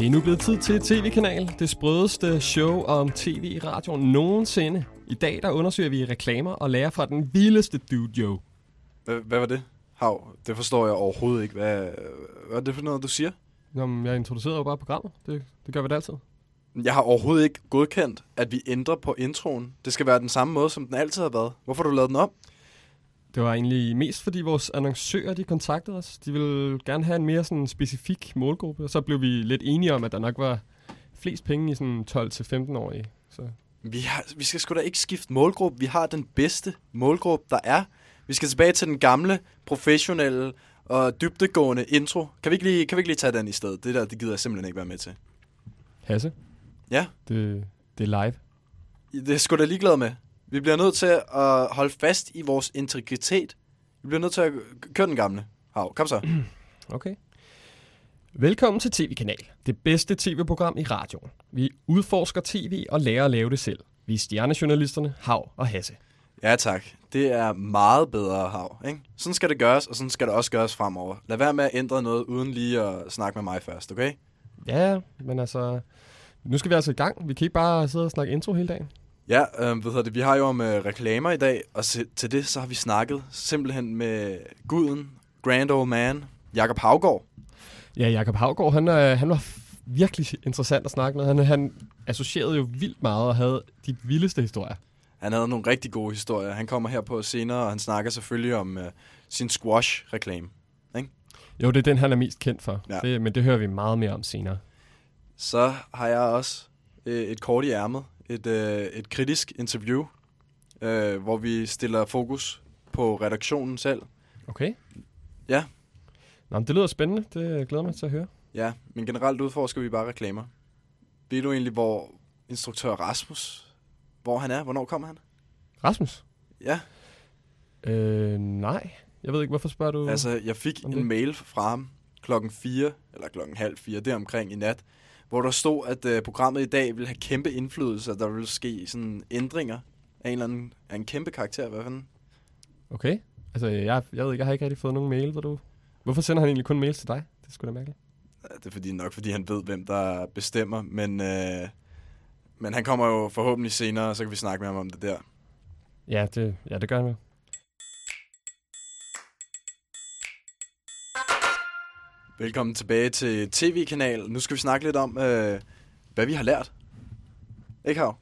Det er nu blevet tid til TV-kanal, det sprødeste show om tv i radioen nogensinde. I dag der undersøger vi reklamer og lærer fra den vildeste dude, Joe. Hvad, hvad var det? Hav, det forstår jeg overhovedet ikke. Hvad, hvad er det for noget, du siger? Jamen, jeg introducerede jo bare programmet. Det, det gør vi da altid. Jeg har overhovedet ikke godkendt, at vi ændrer på introen. Det skal være den samme måde, som den altid har været. Hvorfor har du lavet den om? Det var egentlig mest fordi vores annoncører, de kontaktede os. De ville gerne have en mere sådan specifik målgruppe, og så blev vi lidt enige om, at der nok var flest penge i sådan 12-15-årige. Så Vi, har, vi skal sgu da ikke skifte målgruppe. Vi har den bedste målgruppe, der er. Vi skal tilbage til den gamle, professionelle og dybdegående intro. Kan vi ikke lige, kan vi ikke lige tage den i stedet? Det der, det gider jeg simpelthen ikke være med til. Hasse, Ja, det, det er live. det er sgu da ligeglad med. Vi bliver nødt til at holde fast i vores integritet. Vi bliver nødt til at køre den gamle. Hav, kom så. Okay. Velkommen til TV-kanal, det bedste tv-program i radioen. Vi udforsker tv og lærer at lave det selv. Vi er stjernejournalisterne Hav og Hasse. Ja tak. Det er meget bedre, Hav. Ikke? Sådan skal det gøres, og sådan skal det også gøres fremover. Lad være med at ændre noget, uden lige at snakke med mig først, okay? Ja, men altså... Nu skal vi altså i gang. Vi kan ikke bare sidde og snakke intro hele dagen. Ja, øh, ved det, vi har jo om øh, reklamer i dag, og se, til det så har vi snakket simpelthen med guden, grand old man, Jakob Havgård. Ja, Jakob Havgård, han, øh, han var virkelig interessant at snakke med. Han, han associerede jo vildt meget og havde de vildeste historier. Han havde nogle rigtig gode historier. Han kommer her på senere, og han snakker selvfølgelig om øh, sin squash-reklame. Jo, det er den, han er mest kendt for. Ja. Det, men det hører vi meget mere om senere. Så har jeg også øh, et kort i ærmet, et, øh, et kritisk interview, øh, hvor vi stiller fokus på redaktionen selv. Okay. Ja. Nå, men det lyder spændende. Det glæder mig til at høre. Ja, men generelt udforsker vi bare reklamer. Ved du egentlig, hvor instruktør Rasmus, hvor han er? Hvornår kommer han? Rasmus? Ja, Øh, nej. Jeg ved ikke, hvorfor spørger du? altså jeg fik en det? mail fra ham klokken 4, eller klokken halv 4, deromkring i nat, hvor der stod, at øh, programmet i dag ville have kæmpe indflydelse, at der ville ske sådan ændringer af en eller anden af en kæmpe karakter. Hvad fanden? Okay. Altså, jeg, jeg ved ikke, jeg har ikke rigtig fået nogen mail, hvor du... Hvorfor sender han egentlig kun mails til dig? Det er sgu da mærkeligt. Ja, Det er fordi, nok fordi han ved, hvem der bestemmer, men, øh, men han kommer jo forhåbentlig senere, og så kan vi snakke med ham om det der. Ja, det, ja, det gør han jo. Velkommen tilbage til TV-kanal. Nu skal vi snakke lidt om, øh, hvad vi har lært. Ikke Hav?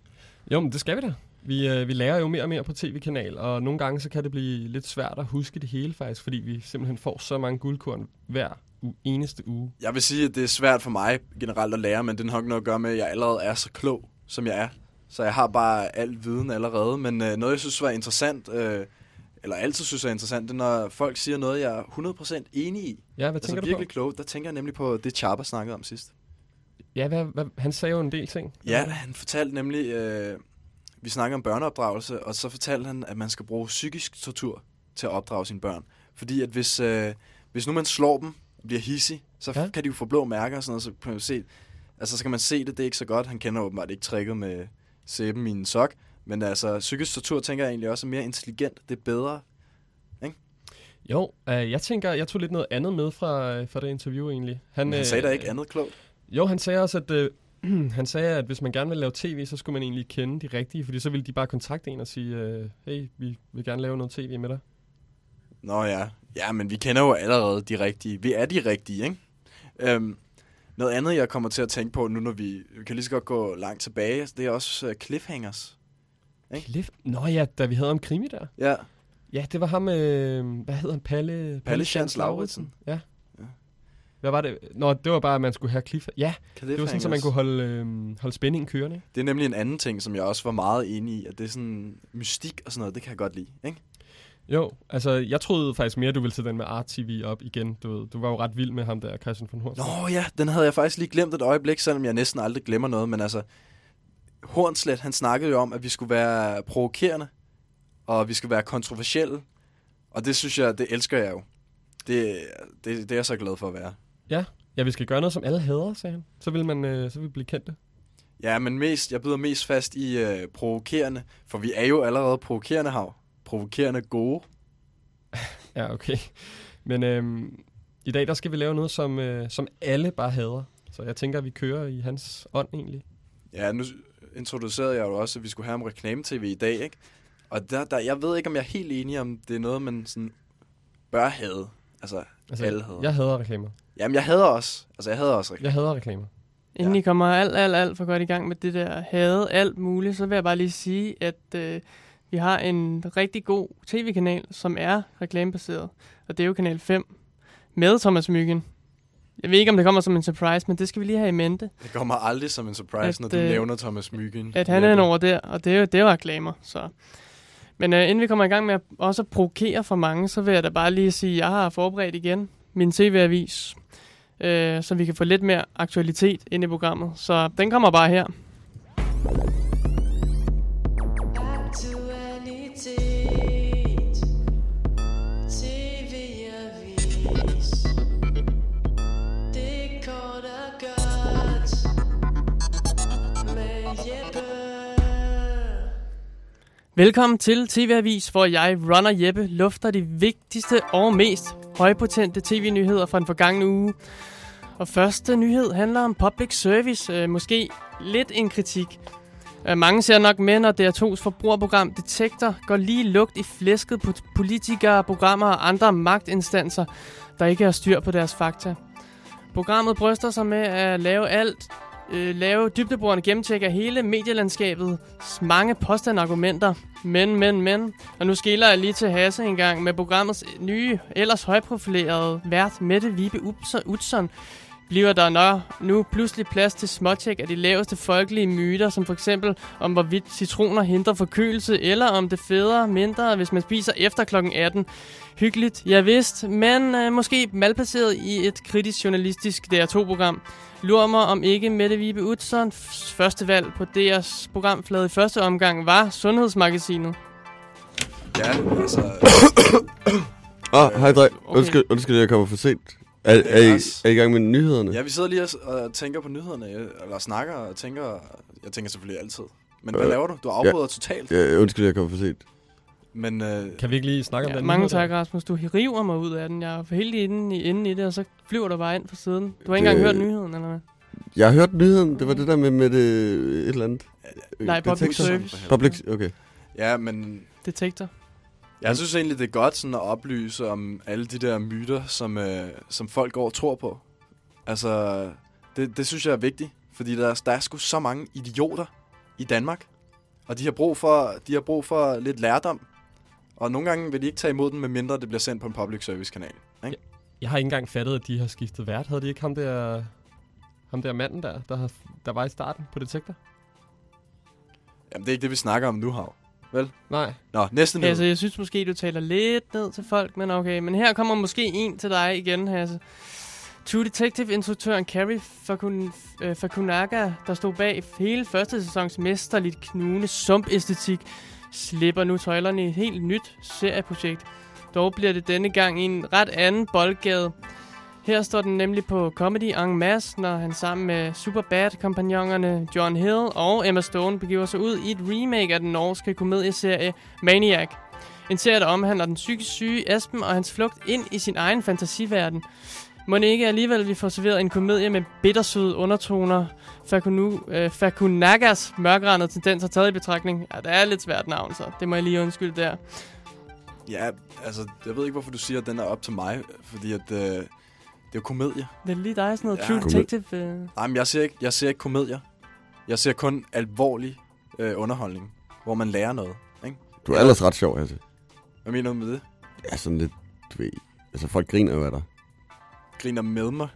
Jo, men det skal vi da. Vi, øh, vi lærer jo mere og mere på tv-kanal, og nogle gange så kan det blive lidt svært at huske det hele faktisk, fordi vi simpelthen får så mange guldkorn hver u- eneste uge. Jeg vil sige, at det er svært for mig generelt at lære, men det har nok noget at gøre med, at jeg allerede er så klog, som jeg er. Så jeg har bare al viden allerede. Men øh, noget, jeg synes var interessant, øh, eller altid synes er interessant, det er, når folk siger noget, jeg er 100% enig i. Ja, hvad Altså tænker du virkelig på? klogt. Der tænker jeg nemlig på det, Chapa snakkede om sidst. Ja, hvad, hvad, han sagde jo en del ting. Ja, han fortalte nemlig, øh, vi snakker om børneopdragelse, og så fortalte han, at man skal bruge psykisk tortur til at opdrage sine børn. Fordi at hvis, øh, hvis nu man slår dem og bliver hissig, så Ja. kan de jo få blå mærker og sådan noget, så kan man se, altså så kan man se det, det er ikke så godt. Han kender åbenbart ikke tricket med sæben i en sok, men altså psykisk tortur tænker jeg egentlig også er mere intelligent, det er bedre. Jo, øh, jeg tænker, jeg tog lidt noget andet med fra, øh, fra det interview egentlig. Han, han sagde da ikke andet klogt. Jo, han sagde også, at øh, han sagde, at hvis man gerne vil lave tv, så skulle man egentlig kende de rigtige, fordi så ville de bare kontakte en og sige, øh, hey, vi vil gerne lave noget tv med dig. Nå ja. Ja, men vi kender jo allerede de rigtige. Vi er de rigtige, ikke? Øhm, noget andet, jeg kommer til at tænke på nu, når vi, vi kan lige så godt gå langt tilbage, det er også uh, cliffhangers. Ikke? Cliff? Nå ja, da vi havde om krimi der. Ja, Ja, det var ham, øh, hvad hed han, Palle? Palle Schantz Lauritsen. Ja. Ja. Hvad var det? Nå, det var bare, at man skulle have cliff. Ja, det var sådan, så man kunne holde, øh, holde spændingen kørende. Det er nemlig en anden ting, som jeg også var meget enig i, at det er sådan mystik og sådan noget, det kan jeg godt lide, ikke? Jo, altså jeg troede faktisk mere, du ville sætte den med Art TV op igen. Du, ved, du var jo ret vild med ham der, Christian von Horn. Nå ja, den havde jeg faktisk lige glemt et øjeblik, selvom jeg næsten aldrig glemmer noget, men altså, Hornslet, han snakkede jo om, at vi skulle være provokerende, og vi skal være kontroversielle, og det synes jeg, det elsker jeg jo. Det, det, det er jeg så glad for at være. Ja, vi skal gøre noget, som alle hader, sagde han. Så vil man øh, så vil vi blive kendte. Ja, men mest, jeg byder mest fast i øh, provokerende, for vi er jo allerede provokerende hav. Provokerende gode. Ja, okay. Men øhm, i dag, der skal vi lave noget, som, øh, som alle bare hader. Så jeg tænker, at vi kører i hans ånd egentlig. Ja, nu introducerede jeg jo også, at vi skulle have om reklame-tv i dag, ikke? Og der, der, jeg ved ikke, om jeg er helt enig om, det er noget, man sådan bør have. Altså, Altså, alle hader. jeg hader reklamer. Jamen, jeg hader også. Altså, jeg hader også reklame. Jeg hader reklamer. Inden I kommer alt, alt, alt for godt i gang med det der hade, alt muligt, så vil jeg bare lige sige, at øh, vi har en rigtig god tv-kanal, som er reklamebaseret. Og det er jo kanal 5 med Thomas Myggen. Jeg ved ikke, om det kommer som en surprise, men det skal vi lige have i mente. Det kommer aldrig som en surprise, At, når du øh, nævner Thomas Myggen. At han er en over der, og det er jo, det er reklamer. Så. Men øh, inden vi kommer i gang med at også at provokere for mange, så vil jeg da bare lige sige, at jeg har forberedt igen min tv-avis, øh, så vi kan få lidt mere aktualitet ind i programmet. Så den kommer bare her. Velkommen til TV-avis, hvor jeg, Runner Jeppe, lufter de vigtigste og mest højpotente tv-nyheder fra den forgangne uge. Og første nyhed handler om public service, øh, måske lidt en kritik. Øh, mange ser nok med, når DR2's forbrugerprogram Detektor går lige lugt i flæsket på politikere, programmer og andre magtinstanser, der ikke har styr på deres fakta. Programmet bryster sig med at lave alt øh, lave dybdeborende gennemtjek af hele medielandskabet. mange påstandargumenter. Men, men, men. Og nu skiller jeg lige til Hasse en gang med programmets nye, ellers højprofilerede vært Mette Vibe Utzon. Bliver der nå, nu pludselig plads til småtjek af de laveste folkelige myter, som for eksempel om hvorvidt citroner hindrer forkølelse, eller om det federe mindre, hvis man spiser efter kl. 18. Hyggeligt, jeg vidst, men øh, måske malplaceret i et kritisk journalistisk DR2-program. Lurer mig, om ikke Mette Vibe Utzon første valg på DR's programflade i første omgang var Sundhedsmagasinet. Ja, altså... Åh, oh, hej dreng. Okay. Undskyld, undskyld, jeg kommer for sent. Er, er er, I, er I gang med nyhederne? Ja, vi sidder lige og, og tænker på nyhederne, eller snakker og tænker... Jeg tænker selvfølgelig altid. Men hvad Øh, laver du? Du afbryder totalt. Ja, undskyld, jeg kommer for sent. Men øh, Kan vi ikke lige snakke om Ja, den mange tak, Rasmus. Du river mig ud af den. Jeg er helt inde i, inde i det, og så flyver du bare ind fra siden. Du har ikke engang hørt nyheden, eller hvad? Jeg har hørt nyheden. Det var det der med, med det, et eller andet. Nej, Øh, public detektor. service. Public, okay. ja, men Detektor. jeg synes egentlig, det er godt sådan at oplyse om alle de der myter, som, øh, som folk går og tror på. Altså, det, det synes jeg er vigtigt, fordi der, der er sgu så mange idioter i Danmark, og de har brug for, de har brug for lidt lærdom. Og nogle gange vil de ikke tage imod den, medmindre det bliver sendt på en public service kanal. Ikke? Jeg har ikke engang fattet, at de har skiftet vært. Havde de ikke ham der, ham der manden der, der, har, der var i starten på Detektor? Jamen, det er ikke det, vi snakker om nu, Hav. Nej. Nå, næste nyhed. Altså, jeg synes måske, du taler lidt ned til folk, men okay. Men her kommer måske en til dig igen, Hasse. True Detective-instruktøren Carrie Fakun, øh, Fakunaga, der stod bag hele første sæsons mesterligt knugende sumpæstetik, slipper nu tøjlerne i et helt nyt serieprojekt. Dog bliver det denne gang i en ret anden boldgade. Her står den nemlig på Comedy en masse, når han sammen med Superbad-kompagnonerne John Hill og Emma Stone begiver sig ud i et remake af den norske komedieserie Maniac. En serie, der omhandler den psykisk syge Esben og hans flugt ind i sin egen fantasiverden. Må ikke alligevel vi får serveret en komedie med bittersøde undertoner, Fakunu, øh, Fakunagas mørkrandede tendenser taget i betragtning. Ja, det er lidt svært navn, så det må jeg lige undskylde der. Ja, altså, jeg ved ikke, hvorfor du siger, at den er op til mig, fordi at, øh, det er jo komedie. Det er lige dig, sådan noget Ja. True. Detective. Øh. Nej, men jeg ser ikke, jeg ser ikke komedier. Jeg ser kun alvorlig øh, underholdning, hvor man lærer noget. Ikke? Du er ellers ret sjov, altså. Hvad mener du med det? Ja, sådan lidt, du ved... Altså, folk griner jo af dig. Griner med mig.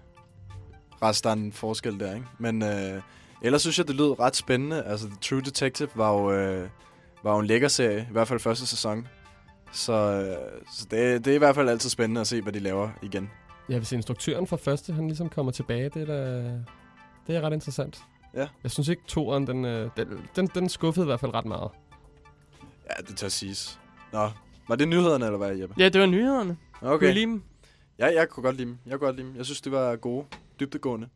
Rest der er en forskel der, ikke? Men øh, ellers synes jeg, det lød ret spændende. Altså, The True Detective var jo, øh, var jo en lækker serie, i hvert fald første sæson. Så, øh, så det, det er i hvert fald altid spændende at se, hvad de laver igen. Ja, hvis instruktøren fra første, han ligesom kommer tilbage, det er da, det er ret interessant. Ja. Jeg synes ikke, toeren, den, øh, den, den, den skuffede i hvert fald ret meget. Ja, det tør siges. Nå, var det nyhederne, eller hvad, Jeppe? Ja, det var nyhederne. Okay. Kunne I Okay. lide dem? Ja, jeg kunne godt lide dem. Jeg kunne godt lide dem. Jeg synes, det var gode, dybdegående.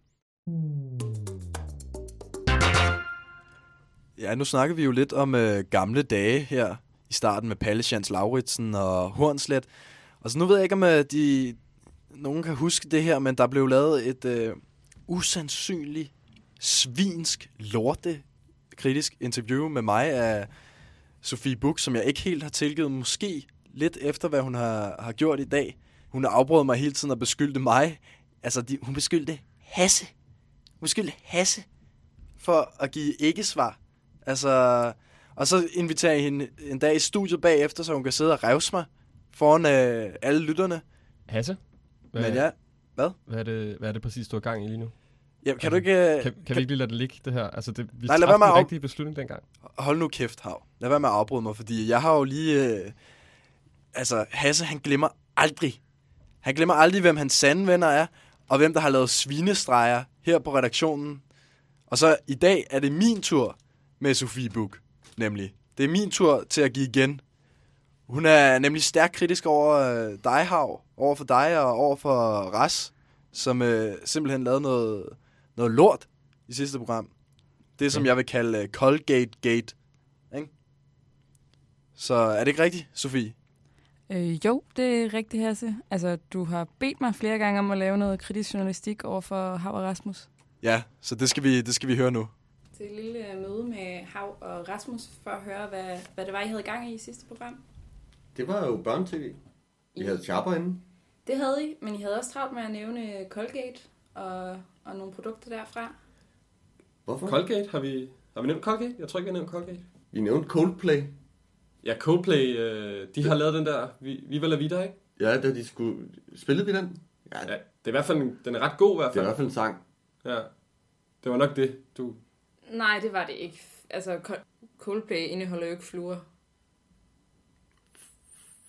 Ja, nu snakker vi jo lidt om øh, gamle dage her i starten med Palle Jans Lauritsen og Hornslet. Og så nu ved jeg ikke, om øh, de, nogen kan huske det her, men der blev lavet et, øh, usandsynligt svinsk, lorte kritisk interview med mig af Sofie Buch, som jeg ikke helt har tilgivet, måske lidt efter, hvad hun har, har gjort i dag. Hun har afbrudt mig hele tiden og beskyldte mig. Altså, de, hun beskyldte Hasse. Hun beskyldte Hasse for at give ikke-svar. Altså, og så inviterer jeg hende en dag i studiet bagefter, så hun kan sidde og revse mig foran øh, alle lytterne. Hasse? Hvad, Men ja, hvad, er det, hvad er det præcis, du har gang i lige nu? ja kan du ikke... øh, Kan, kan vi ikke lige lade det ligge, det her? Altså, det, vi Nej, lad være med den af- rigtige beslutning dengang. Hold nu kæft, Hav. Lad være med at afbryde mig, fordi jeg har jo lige... Øh, altså, Hasse, han glemmer aldrig. Han glemmer aldrig, hvem hans sande venner er, og hvem der har lavet svinestreger her på redaktionen. Og så i dag er det min tur med Sofie Buk, nemlig. Det er min tur til at give igen. Hun er nemlig stærkt kritisk over øh, dig, Hav. Over for dig og over for Ras, som øh, simpelthen lavede noget, noget lort i sidste program. Det, som Okay. jeg vil kalde uh, Colgate Gate. Ikke? Så er det ikke rigtigt, Sofie? Øh, jo, det er rigtigt, Hasse. Altså, du har bedt mig flere gange om at lave noget kritisk journalistik over for Hav og Rasmus. Ja, så det skal vi, det skal vi høre nu. til et lille øh, møde med Hav og Rasmus for at høre, hvad, hvad det var, I havde gang i i sidste program. Det var jo børne-tv. Vi havde chapper inde. Det havde I, men I havde også travlt med at nævne Colgate og, og nogle produkter derfra. Hvorfor? Colgate, har vi, har vi nævnt Colgate? Jeg tror ikke, vi har nævnt Colgate. Vi nævnte Coldplay. Ja, Coldplay, øh, de har lavet den der Vi- Viva La Vida, ikke? Ja, da de skulle... Spillede vi den? Ja, Ja, det er i hvert fald, en- den er ret god i hvert det er i fald. hvert fald en sang. Ja. Det var nok det, du... Nej, det var det ikke. Altså, Col- Coldplay indeholder jo ikke fluer.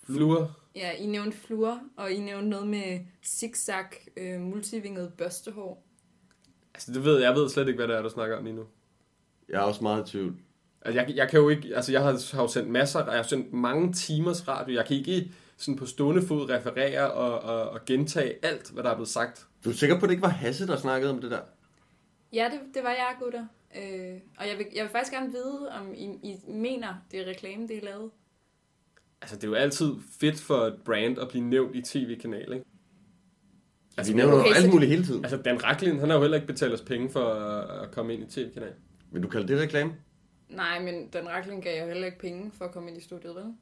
Fluer. Ja, I nævnte fluer, og I nævnte noget med zigzag øh, multivinget børstehår. Altså, det ved, jeg ved slet ikke, hvad det er, du snakker om lige nu. Jeg er også meget i tvivl. Altså, jeg, jeg kan jo ikke... Altså, jeg har, har jo sendt masser... Jeg har sendt mange timers radio. Jeg kan ikke sådan på stående fod referere og, og, og gentage alt, hvad der er blevet sagt. Du er sikker på, at det ikke var Hasse, der snakkede om det der? Ja, det, det var jeg, gutter. Øh, og jeg vil, jeg vil faktisk gerne vide, om I, I mener, det er reklame, det er lavet. Altså, det er jo altid fedt for et brand at blive nævnt i tv-kanal, ikke? Altså, vi nævner okay, alt muligt hele tiden. Altså, Dan Racklin, han har jo heller ikke betalt os penge for at, at komme ind i tv-kanal. Vil du kalde det reklame? Nej, men den Rakling gav jo heller ikke penge for at komme ind i studiet, vel?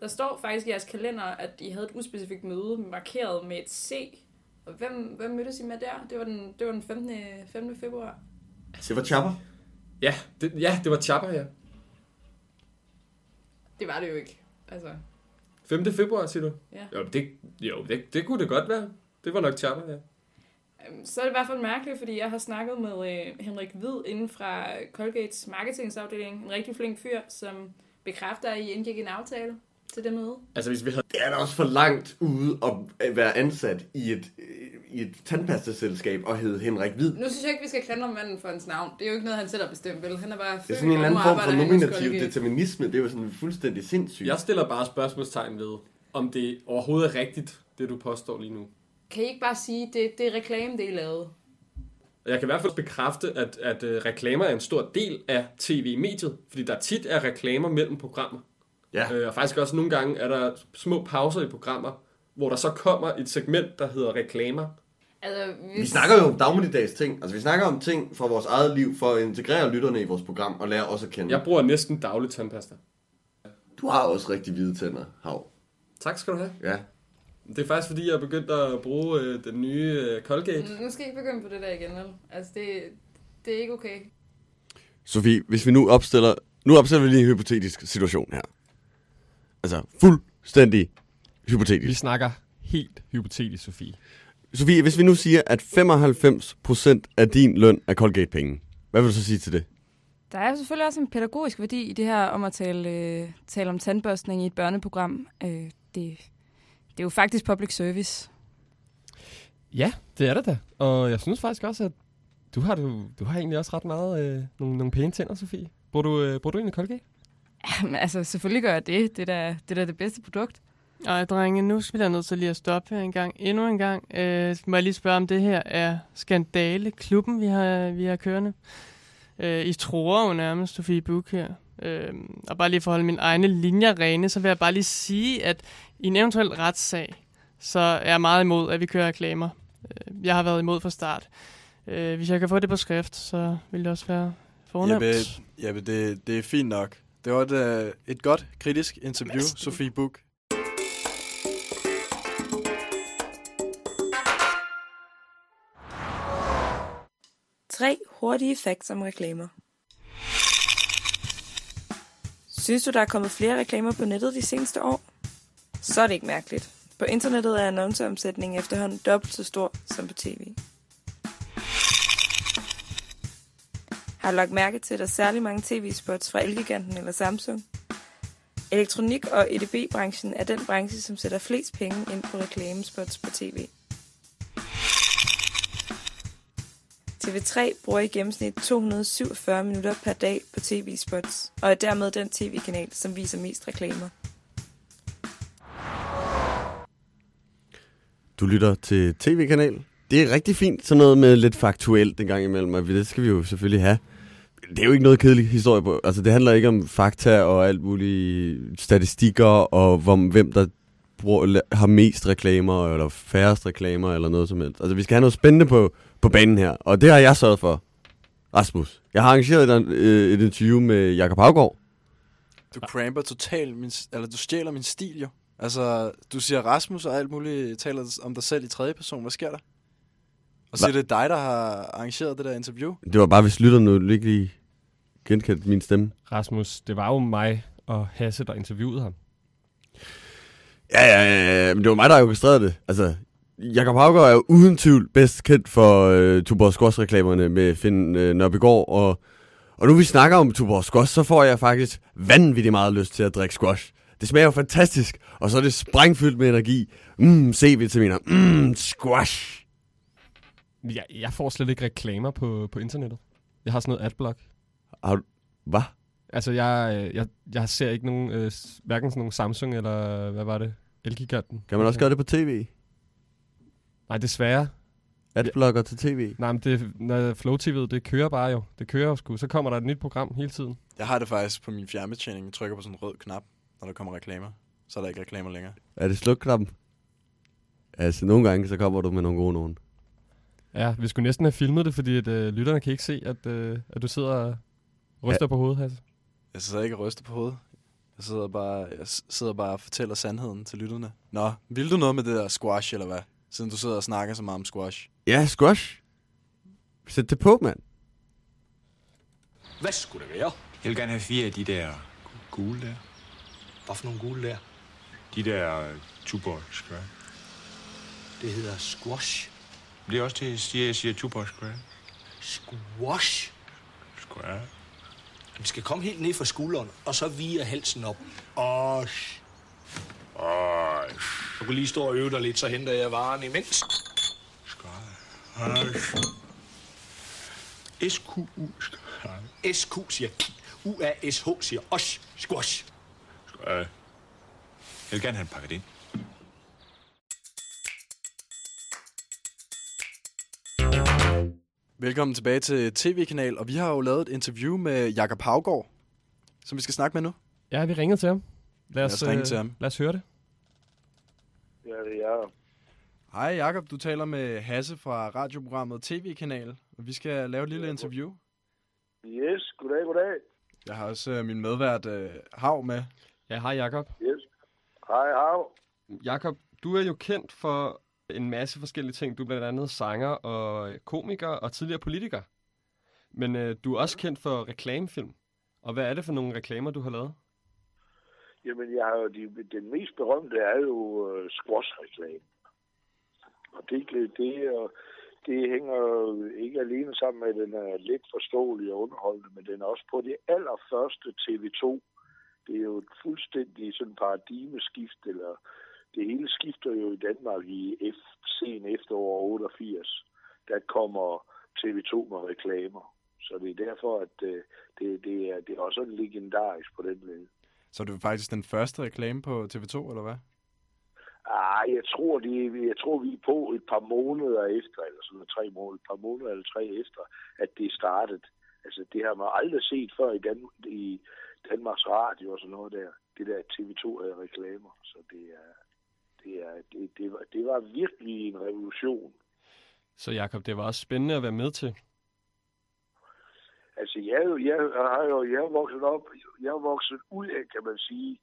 Der står faktisk i jeres kalender, at I havde et uspecifikt møde markeret med et C. Og hvem, hvem mødtes I med der? Det var den, det var den 15. 15. februar. Det var chapper. Ja, det, ja, det var Chapper, ja. Det var det jo ikke. Altså, 5. februar, siger du? Ja. Jo, det, jo det, det kunne det godt være. Det var nok Chapper, ja. Øhm, så er det i hvert fald mærkeligt, fordi jeg har snakket med øh, Henrik Hvid inden fra Colgates marketingsafdeling. En rigtig flink fyr, som bekræfter, at I indgik en aftale til det møde. Altså, hvis vi havde... Det er da også for langt ude at være ansat i et, i et tandpastaselskab og hedde Henrik Hvid. Nu synes jeg ikke, vi skal klandre manden for hans navn. Det er jo ikke noget, han selv har bestemt, vel? Han er bare Det er sådan en eller anden form for nominativ determinisme. Det er jo sådan fuldstændig sindssygt. Jeg stiller bare spørgsmålstegn ved, om det overhovedet er rigtigt, det du påstår lige nu. Kan I ikke bare sige, det, det er reklame, det er lavet? Jeg kan i hvert fald bekræfte, at, at øh, reklamer er en stor del af tv-mediet, fordi der tit er reklamer mellem programmer. Ja. Øh, og faktisk også nogle gange er der små pauser i programmer, hvor der så kommer et segment, der hedder reklamer. Altså, hvis... Vi snakker jo om dagligdags ting. Altså, vi snakker om ting fra vores eget liv, for at integrere lytterne i vores program og lære os at kende. Jeg bruger næsten dagligt tandpasta. Du har også rigtig hvide tænder, Hav. Tak skal du have. Ja. Det er faktisk fordi, jeg er begyndt at bruge øh, den nye øh, Colgate. Nu skal I ikke begynde på det der igen, vel? Altså, det, det er ikke okay. Sofie, hvis vi nu opstiller... Nu opstiller vi lige en hypotetisk situation her. Altså, fuldstændig Vi hypotetisk. snakker helt hypotetisk, Sofie. Sofie, hvis vi nu siger, at 95% af din løn er Colgate-penge, hvad vil du så sige til det? Der er selvfølgelig også en pædagogisk værdi i det her om at tale, øh, tale om tandbørstning i et børneprogram. Øh, det, det er jo faktisk public service. Ja, det er det da. Og jeg synes faktisk også, at du har, du, du har egentlig også ret meget øh, nogle, nogle pæne tænder, Sofie. Bruger du, øh, bruger du egentlig Colgate? Jamen, altså, selvfølgelig gør jeg det. Det er da det, er da det bedste produkt. Ej, drenge, nu skal jeg nødt til lige at stoppe her en gang. Endnu en gang. Øh, må jeg lige spørge, om det her er skandale klubben, vi har, vi har kørende? Øh, I tror jo nærmest Sofie Buk her. Øh, og bare lige for at holde mine egne linjer rene, så vil jeg bare lige sige, at i en eventuel retssag, så er jeg meget imod, at vi kører reklamer. Øh, Jeg har været imod fra start. Øh, hvis jeg kan få det på skrift, så vil det også være fornemt. Jeppe, Jeppe det, det er fint nok. Det var et, øh, et godt kritisk interview, Mads. Sofie Buk. Tre hurtige facts om reklamer. Synes du, der er kommet flere reklamer på nettet de seneste år? Så er det ikke mærkeligt. På internettet er annonceomsætningen efterhånden dobbelt så stor som på tv. Har du lagt mærke til, at der er særlig mange tv-spots fra Elgiganten eller Samsung? Elektronik- og EDB-branchen er den branche, som sætter flest penge ind på reklamespots på tv. TV3 bruger i gennemsnit 247 minutter per dag på tv-spots, og er dermed den tv-kanal, som viser mest reklamer. Du lytter til tv-kanal. Det er rigtig fint, sådan noget med lidt faktuelt en gang imellem, og det skal vi jo selvfølgelig have. Det er jo ikke noget kedelig historie på. Altså, det handler ikke om fakta og alt muligt statistikker, og hvor, hvem der bruger, har mest reklamer, eller færrest reklamer, eller noget som helst. Altså, vi skal have noget spændende på, på banen her, og det har jeg sørget for. Rasmus, jeg har arrangeret et, øh, et interview med Jakob Havgaard. Du cramper totalt min, eller du stjæler min stil jo. Altså, du siger Rasmus og alt muligt, taler om dig selv i tredje person. Hvad sker der? Og siger, det er dig, der har arrangeret det der interview? Det var bare, hvis lytterne ikke lige genkendte min stemme. Rasmus, det var jo mig og Hasse, der interviewede ham. Ja, ja, ja, ja, men det var mig, der orkestrerede det. Altså, Jakob Havgaard er jo uden tvivl bedst kendt for øh, Tuborg Skos reklamerne med Finn øh, Nørbegaard, og, og nu vi snakker om Tuborg Skos, så får jeg faktisk vanvittigt meget lyst til at drikke squash. Det smager jo fantastisk, og så er det sprængfyldt med energi. Mmm, C-vitaminer. Mmm, squash. Jeg, jeg får slet ikke reklamer på, på internettet. Jeg har sådan noget adblock. Har du... Hvad? Altså, jeg, øh, jeg, jeg ser ikke nogen, øh, hverken sådan nogen Samsung eller, hvad var det, Elgiganten. Kan man også gøre det på tv? Nej, desværre. Adblocker til tv? Nej, men det, når Flow TV, det kører bare jo. Det kører jo sgu. Så kommer der et nyt program hele tiden. Jeg har det faktisk på min fjernbetjening. Jeg trykker på sådan en rød knap, når der kommer reklamer. Så er der ikke reklamer længere. Er det slukknappen? Altså, nogle gange, så kommer du med nogle gode nogen. Ja, vi skulle næsten have filmet det, fordi at, øh, lytterne kan ikke se, at, øh, at du sidder og ryster ja. på hovedet, Hasse. Jeg sidder ikke og ryster på hovedet. Jeg sidder bare, jeg sidder bare og fortæller sandheden til lytterne. Nå, vil du noget med det der squash, eller hvad? Siden du sidder og snakker så meget om squash. Ja, squash. Sæt det på, mand. Hvad skulle det være? Jeg vil gerne have fire af de der gule der. Hvad for nogle gule der? De der uh, Tuborg Square. Det hedder squash. Det er også det, jeg siger, jeg siger Tuborg Square. Squash? Square. Vi skal komme helt ned fra skulderen, og så via halsen op. Osh. Osh. Du kan lige stå og øve dig lidt, så henter jeg varen imens. S-Q-U. SQ siger ki. U-A-S-H siger osh. Squash. Jeg vil gerne have en pakket ind. Velkommen tilbage til TV-kanal, og vi har jo lavet et interview med Jakob Havgaard, som vi skal snakke med nu. Ja, vi ringede til ham. Lad os, Lad os ringe øh, til ham. Lad os høre det. Ja, det er Hej Jakob, du taler med Hasse fra radioprogrammet TV-kanal, og vi skal lave et lille interview. Yes, goddag, goddag. Jeg har også øh, min medvært øh, Hav med. Ja, hej Jakob. Yes. Hej, hav. Jakob, du er jo kendt for en masse forskellige ting. Du er blandt andet sanger og komiker og tidligere politiker. Men øh, du er også kendt for reklamefilm. Og hvad er det for nogle reklamer, du har lavet? Jamen, jeg har jo de, den mest berømte er jo øh, uh, squash-reklame. Og det, det, og øh, det hænger ikke alene sammen med, at den er lidt forståelig og underholdende, men den er også på det allerførste TV2. Det er jo et fuldstændig sådan paradigmeskift, eller det hele skifter jo i Danmark i F, sen efterår 88. Der kommer TV2 med reklamer. Så det er derfor, at øh, det, det, er, det er også legendarisk på den måde. Så er det faktisk den første reklame på TV2, eller hvad? Ah, jeg tror, det, jeg tror, vi er på et par måneder efter, eller sådan tre måneder, et par måneder eller tre efter, at det startede. Altså, det har man aldrig set før i, Dan, i Danmarks Radio og sådan noget der. Det der TV2 havde reklamer. Så det er, det er, det, det, var, det var virkelig en revolution. Så Jakob, det var også spændende at være med til. Altså, jeg, jeg har jo jeg er vokset op, jeg er vokset ud af, kan man sige,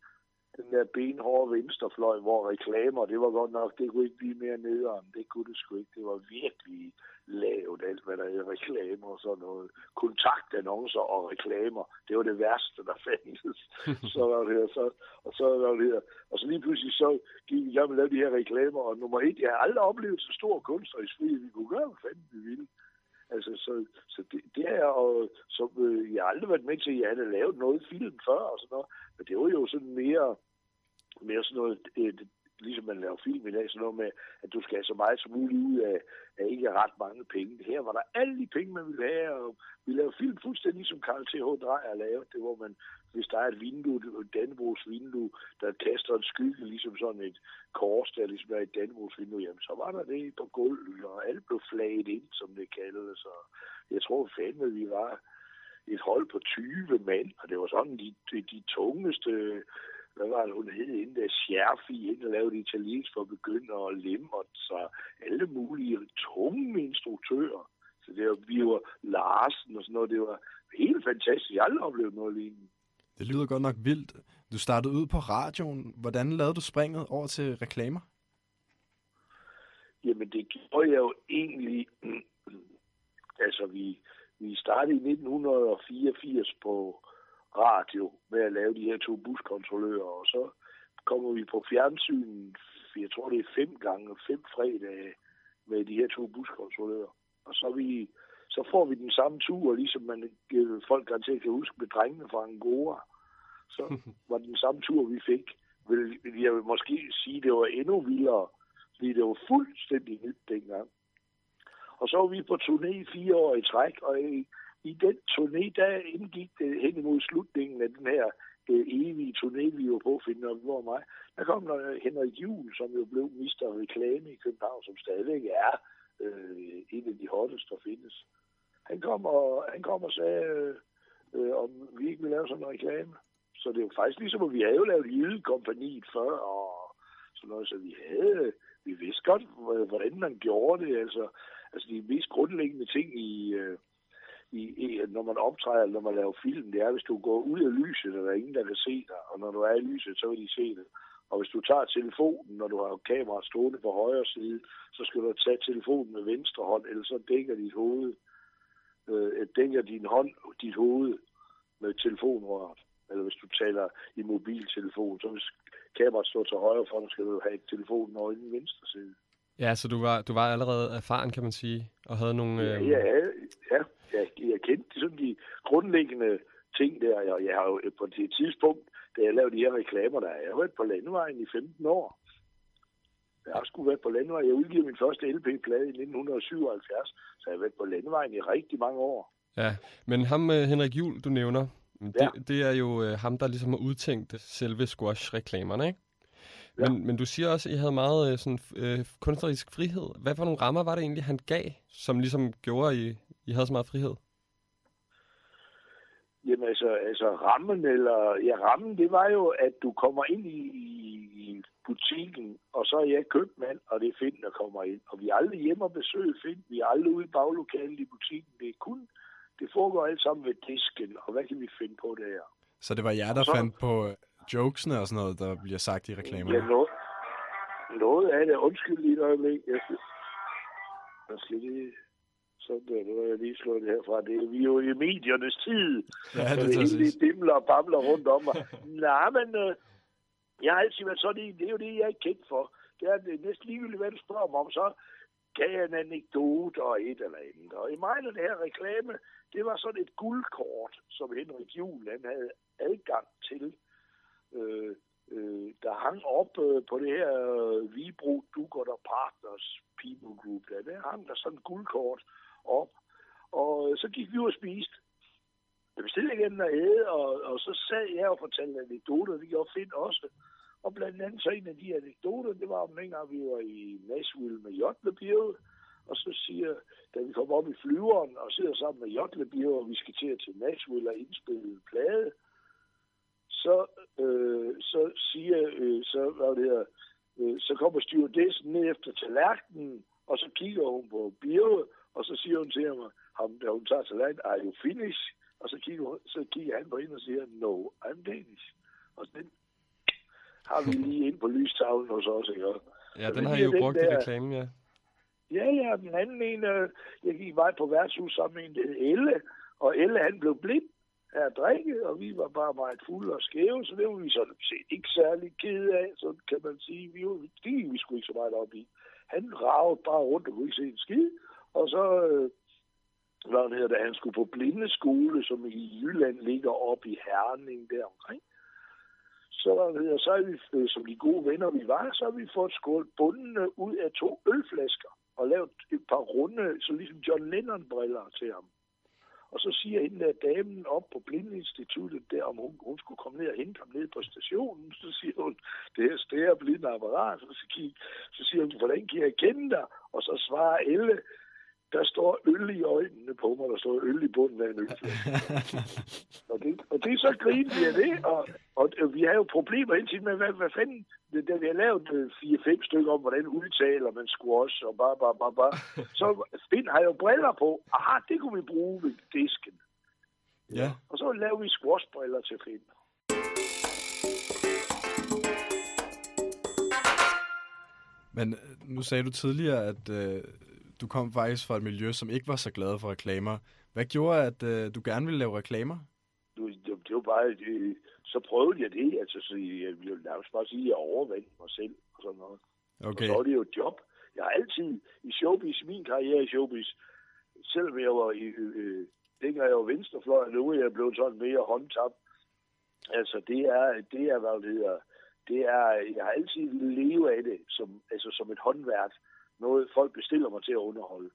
den der benhårde venstrefløj, hvor reklamer, det var godt nok, det kunne ikke blive mere nederen. Det kunne det sgu ikke. Det var virkelig lavt, alt hvad der er reklamer og sådan noget. Kontaktannoncer og reklamer, det var det værste, der fandtes. så var det her, så, og så var det her. Og så lige pludselig så gik vi i gang med at lave de her reklamer, og nummer et, jeg har aldrig oplevet så stor kunstnerisk frihed, vi kunne gøre, hvad fanden vi ville. Altså, så, så det, det er og så, øh, jeg har aldrig været med til, at jeg havde lavet noget film før og sådan noget. Men det var jo sådan mere, mere sådan noget, øh, ligesom man laver film i dag, sådan noget med, at du skal have så meget som muligt ud af, af ikke ret mange penge. Her var der alle de penge, man ville have, og vi lavede film fuldstændig som Carl T.H. Dreyer lavede det, hvor man, hvis der er et vindue, et Dannebrogs vindue, der kaster en skygge, ligesom sådan et kors, der ligesom er et Dannebrogs vindue, jamen så var der det på gulvet, og alt blev flaget ind, som det kaldes, så jeg tror fandme, vi var et hold på 20 mand, og det var sådan de, de, de tungeste, hvad var det, hun hed inden der, Scherfi, inden der lavede italiensk for begynder og lemmer, så alle mulige tunge instruktører. Så det var, vi var Larsen og sådan noget, det var helt fantastisk. Jeg har aldrig oplevet noget lignende. Det lyder godt nok vildt. Du startede ud på radioen. Hvordan lavede du springet over til reklamer? Jamen, det gjorde jeg jo egentlig... altså, vi, vi startede i 1984 på radio med at lave de her to buskontrollører, og så kommer vi på fjernsyn, jeg tror det er fem gange, fem fredage med de her to buskontrollører. Og så, er vi, så får vi den samme tur, ligesom man, øh, folk garanteret kan huske med drengene fra Angora. Så var det den samme tur, vi fik. Vil, jeg vil måske sige, det var endnu vildere, fordi det var fuldstændig nyt dengang. Og så var vi på turné i fire år i træk, og i, i den turné, der indgik det hen imod slutningen af den her øh, evige turné, vi var på, finde og hvor mig. Der kom der Henrik Juhl, som jo blev mister reklame i København, som stadigvæk er øh, en af de hotteste, der findes. Han kom og, han kom og sagde, øh, øh, om vi ikke ville lave sådan en reklame. Så det er jo faktisk ligesom, at vi havde jo lavet Jydekompaniet før, og sådan noget, så vi havde, vi vidste godt, hvordan man gjorde det, altså, altså de mest grundlæggende ting i, øh, i, i, når man optræder, eller når man laver film, det er, hvis du går ud af lyset, og der er ingen, der kan se dig, og når du er i lyset, så vil de se det. Og hvis du tager telefonen, når du har kameraet stående på højre side, så skal du tage telefonen med venstre hånd, eller så dækker dit hoved, øh, dækker din hånd, dit hoved med telefonrøret. Eller hvis du taler i mobiltelefon, så hvis kameraet står til højre for dig, skal du have telefonen over i den venstre side. Ja, så du var, du var allerede erfaren, kan man sige, og havde nogle... Ja, Øh, ja, ja, jeg, jeg kendte sådan de grundlæggende ting der, og jeg har jo på det tidspunkt, da jeg lavede de her reklamer, der har jeg været på landevejen i 15 år. Jeg har sgu været på landevejen. Jeg udgiver min første LP-plade i 1977, så jeg har været på landevejen i rigtig mange år. Ja, men ham, øh, Henrik Jul, du nævner, det, Ja. det er jo øh, ham, der ligesom har udtænkt selve squash-reklamerne, ikke? Men, men du siger også, at I havde meget øh, sådan, øh, kunstnerisk frihed. Hvad for nogle rammer var det egentlig, han gav, som ligesom gjorde, at I, I havde så meget frihed? Jamen altså, altså rammen, eller, ja, rammen, det var jo, at du kommer ind i, i butikken, og så er jeg købmand, og det er Finn, der kommer ind. Og vi er aldrig hjemme og besøge Finn. Vi er aldrig ude i baglokalet i butikken. Det er kun, det foregår alt sammen ved disken, og hvad kan vi finde på der? Så det var jer, der så- fandt på øh, jokesene og sådan noget, der bliver sagt i reklamerne? Ja, noget, noget af det. Undskyld lige et øjeblik. Jeg skal lige... Sådan der, nu har jeg lige slået det herfra. Det er, vi er jo i mediernes tid. Ja, det det hele sidst. dimler og babler rundt om mig. Nej, men øh, jeg har altid været sådan en. Det er jo det, jeg er kendt for. Det er det næsten ligegyldigt, hvad du spørger mig om. Så gav jeg en anekdote og et eller andet. Og i mig det her reklame, det var sådan et guldkort, som Henrik Juhl han havde adgang til. Øh, øh, der hang op øh, på det her øh, Vibro Dugert og Partners People Group. Der, der hang der sådan et guldkort op. Og øh, så gik vi ud og spiste. Jeg bestilte igen og æde, og, og så sad jeg og fortalte anekdoter, det gjorde fedt også. Og blandt andet så en af de anekdoter, det var om dengang, vi var i Nashville med Jotlebjerg, Og så siger, da vi kommer op i flyveren og sidder sammen med Jotlebjerg, og vi skal til at til Nashville og indspille en plade, så, øh, så siger, øh, så, hvad det her, øh, så kommer stewardessen ned efter tallerkenen, Og så kigger hun på Birge, og så siger hun til ham, ham da hun tager til land, are you finish? Og så kigger, hun, så kigger han på hende og siger, no, I'm Danish. Og den har vi lige ind på lystavlen hos os, ikke? Ja, den har I jo brugt i der- reklamen, ja. Ja, ja, den anden en, øh, jeg gik vej på værtshus sammen med en, Elle, og Elle han blev blind af at drikke, og vi var bare meget fulde og skæve, så det var vi sådan set ikke særlig kede af, så kan man sige, vi, var, det vi sgu ikke så meget op i. Han ravede bare rundt og kunne ikke se en skid, og så, øh, hvad han hedder det, han skulle på blindeskole, som i Jylland ligger oppe i Herning der omkring. Så, hvad han hedder, så er vi, øh, som de gode venner vi var, så har vi fået skålet bundene ud af to ølflasker og lavet et par runde, så ligesom John Lennon-briller til ham. Og så siger hende der damen op på Blindinstituttet der, om hun, hun skulle komme ned og hente ham ned på stationen. Så siger hun, det er stærre blinde apparat. Så, siger, så siger hun, hvordan kan jeg kende dig? Og så svarer Elle, der står øl i øjnene på mig, der står øl i bunden af en ølflaske. og, det, og det er så grint vi af det, og, og øh, vi har jo problemer hele tiden med, hvad, hvad fanden, det- da vi har lavet øh, fire-fem stykker om, hvordan udtaler man squash, og bare, bare, bare, bare, så Finn har jo briller på. Aha, det kunne vi bruge ved disken. Ja. Og så laver vi squashbriller til Finn. Men øh, nu sagde du tidligere, at øh, du kom faktisk fra et miljø, som ikke var så glad for reklamer. Hvad gjorde, at øh, du gerne ville lave reklamer? Det, det var bare, det, så prøvede jeg det, altså, så jeg vil nærmest bare sige, at jeg overvandt mig selv og sådan noget. Okay. Og så var det jo et job. Jeg har altid i showbiz, min karriere i showbiz, selvom jeg var i, øh, dengang jeg var venstrefløj, nu er jeg blevet sådan mere håndtabt. Altså, det er, det er, hvad det hedder, det er, jeg har altid ville leve af det, som, altså som et håndværk. Noget, folk bestiller mig til at underholde.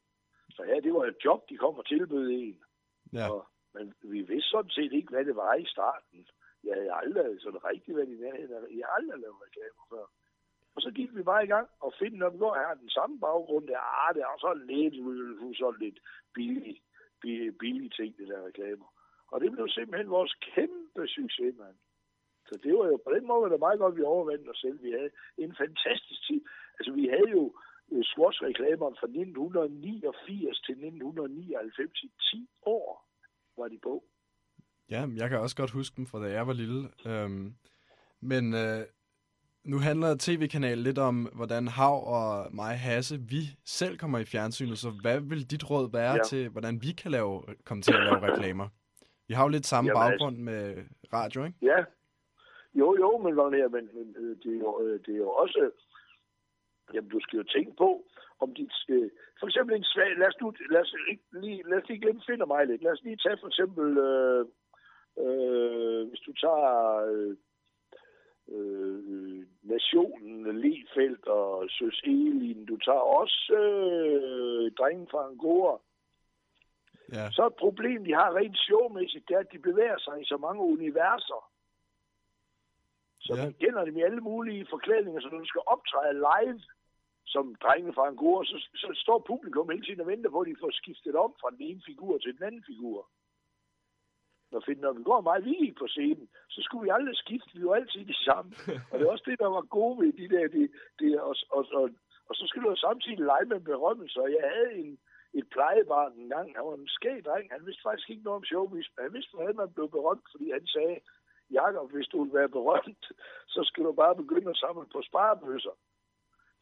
Så ja, det var et job, de kom og tilbød en. Ja. Og, men vi vidste sådan set ikke, hvad det var i starten. Jeg havde aldrig sådan rigtig været i nærheden. Jeg har aldrig lavet reklamer før. Og så gik vi bare i gang og finde, når vi går her den samme baggrund. Der, ah, det er så lidt, sådan lidt billige, billige, billige ting, det der reklamer. Og det blev simpelthen vores kæmpe succes, mand. Så det var jo, på den måde var det meget godt, vi overvandt os selv. Vi havde en fantastisk tid. Altså, vi havde jo Swatch-reklamerne fra 1989 til 1999 i 10 år var de på. Ja, jeg kan også godt huske dem fra da jeg var lille. Øhm, men øh, nu handler tv-kanalen lidt om, hvordan Hav og mig, Hasse, vi selv kommer i fjernsynet. Så hvad vil dit råd være ja. Til, hvordan vi kan lave, komme til at lave reklamer? Vi har jo lidt samme Jamen, altså- baggrund med radio, ikke? Ja. Jo, jo, men, men, men det, er jo, øh, det er jo også... Jamen, du skal jo tænke på, om dit... Øh, for eksempel en svag... Lad os, nu, lad os, ikke lige, lad os lige glemme finder mig lidt. Lad os lige tage for eksempel... Øh, øh, hvis du tager... Øh, øh, Nationen, Lefeldt og Søs Elin. Du tager også øh, drengen fra Angora. Ja. Så et problem, de har rent showmæssigt, det er, at de bevæger sig i så mange universer. Så Ja. man kender dem i alle mulige forklædninger, så når du skal optræde live som drengene fra Angora, så, så står publikum hele tiden og venter på, at de får skiftet om fra den ene figur til den anden figur. Når, når vi går meget, vi gik på scenen, så skulle vi aldrig skifte, vi var altid de samme. Og det er også det, der var gode ved de der, det, det, og, og, og, og så skulle du samtidig lege med berømmelse, og jeg havde en, et plejebarn en gang, han var en skæg dreng, han vidste faktisk ikke noget om showbiz, men han vidste, hvordan man blev berømt, fordi han sagde, Jakob, hvis du vil være berømt, så skal du bare begynde at samle på sparebøsser.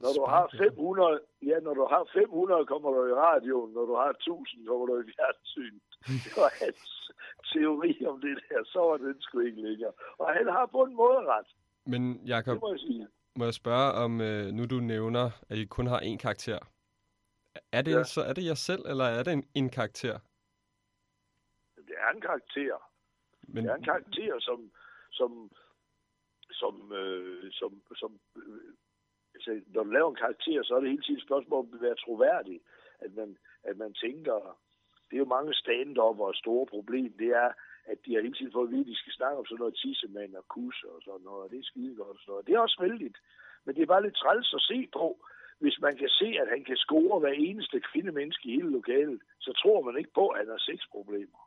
Når du har 500, ja, når du har 500, kommer du i radioen. Når du har 1000, kommer du i fjernsyn. Det var hans teori om det der. Så var den sgu ikke længere. Og han har på en måde ret. Men Jakob, Det må jeg sige. må jeg spørge om, øh, nu du nævner, at I kun har én karakter. Er det, ja. så, er det jer selv, eller er det en, en karakter? Det er en karakter. Men, Det er en karakter, som, som, som, øh, som, som øh, altså, når du laver en karakter, så er det hele tiden et spørgsmål om at være troværdig. At man, at man tænker, det er jo mange stand og store problem, det er, at de har hele tiden fået at vide, at de skal snakke om sådan noget tissemand og kus og sådan noget, og det er skide godt og sådan noget. Det er også vældigt, men det er bare lidt træls at se på, hvis man kan se, at han kan score hver eneste kvindemenneske i hele lokalet, så tror man ikke på, at han har sexproblemer.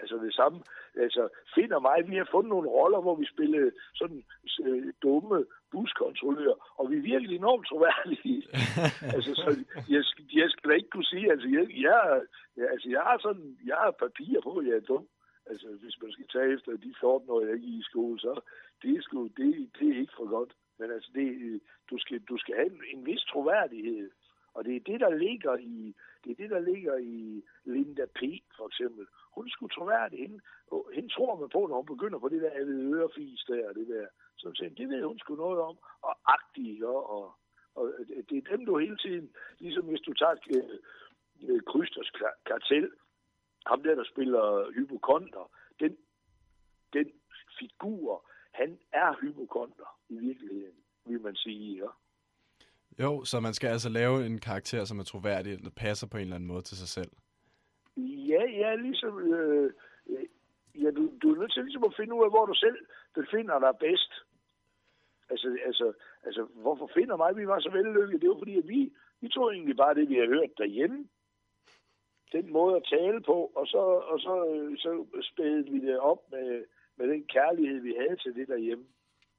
Altså det samme, altså Finn og mig, vi har fundet nogle roller, hvor vi spillede sådan øh, dumme buskontrollører, og vi er virkelig enormt troværdige. altså, så jeg, skal- jeg skal da ikke kunne sige, altså jeg, jeg, jeg, altså, jeg har sådan, jeg har papir på, at jeg er dum. Altså, hvis man skal tage efter de 14 år, jeg ikke er i skole, så det er, sgu, det, det er ikke for godt. Men altså, det, du, skal, du skal have en, en vis troværdighed. Og det er det, der ligger i, det er det, der ligger i Linda P. for eksempel. Hun skulle troværdig. Hende, og hende tror man på, når hun begynder på det der ved ørefis der og det der. Så siger, det ved hun sgu noget om. Og agtig, og, og, og det er dem, du hele tiden, ligesom hvis du tager øh, Krysters kartel, ham der, der spiller hypokonter, den, den figur, han er hypokonter i virkeligheden, vil man sige. Ja. Jo, så man skal altså lave en karakter, som er troværdig, der passer på en eller anden måde til sig selv. Ja, ja, ligesom... Øh, ja, du, du er nødt til ligesom at finde ud af, hvor du selv befinder dig bedst. Altså, altså, altså hvorfor finder mig, vi var så vellykkede? Det var fordi, at vi, vi tog egentlig bare det, vi har hørt derhjemme. Den måde at tale på, og så, og så, så spædede vi det op med, med den kærlighed, vi havde til det derhjemme.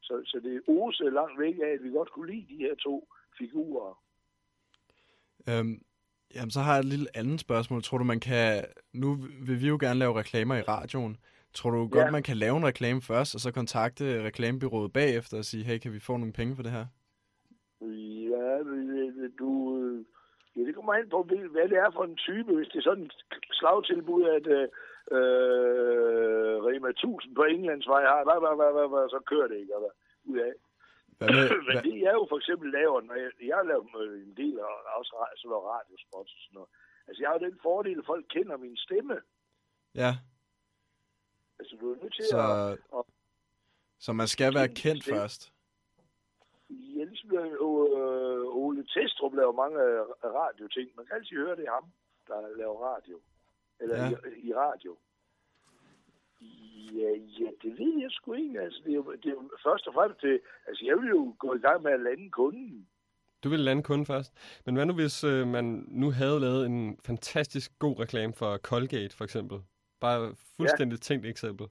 Så, så det osede langt væk af, at vi godt kunne lide de her to figurer. Øhm, jamen, så har jeg et lille andet spørgsmål. Tror du, man kan... Nu vil vi jo gerne lave reklamer i radioen. Tror du godt, Ja. man kan lave en reklame først, og så kontakte reklamebyrået bagefter og sige, hey, kan vi få nogle penge for det her? Ja, men, du... øh, Ja, det kommer an på, hvad det er for en type. Hvis det er sådan et slagtilbud, at øh, øh, Rema 1000 på Englandsvej har, hvad, hvad, hvad, hvad, hvad, så kører det ikke. Eller, ud af. Hvad med, Men hvad, det jeg jo for eksempel laver, når jeg, jeg har lavet øh, en del af også sådan noget radiospots og sådan noget. Altså, jeg har den fordel, at folk kender min stemme. ja, Altså, du er nødt til så, at... at så man skal være kendt stemme. først. Ja, ligesom øh, Ole Testrup laver mange øh, radioting. Man kan altid høre, det er ham, der laver radio. Eller ja. i, i radio. Ja, ja, det ved jeg sgu ikke. Altså, det, er jo, det er jo først og fremmest det... Altså, jeg vil jo gå i gang med at lande kunden. Du vil lande kunden først. Men hvad nu, hvis øh, man nu havde lavet en fantastisk god reklame for Colgate, for eksempel? Bare fuldstændig ja. tænkt eksempel.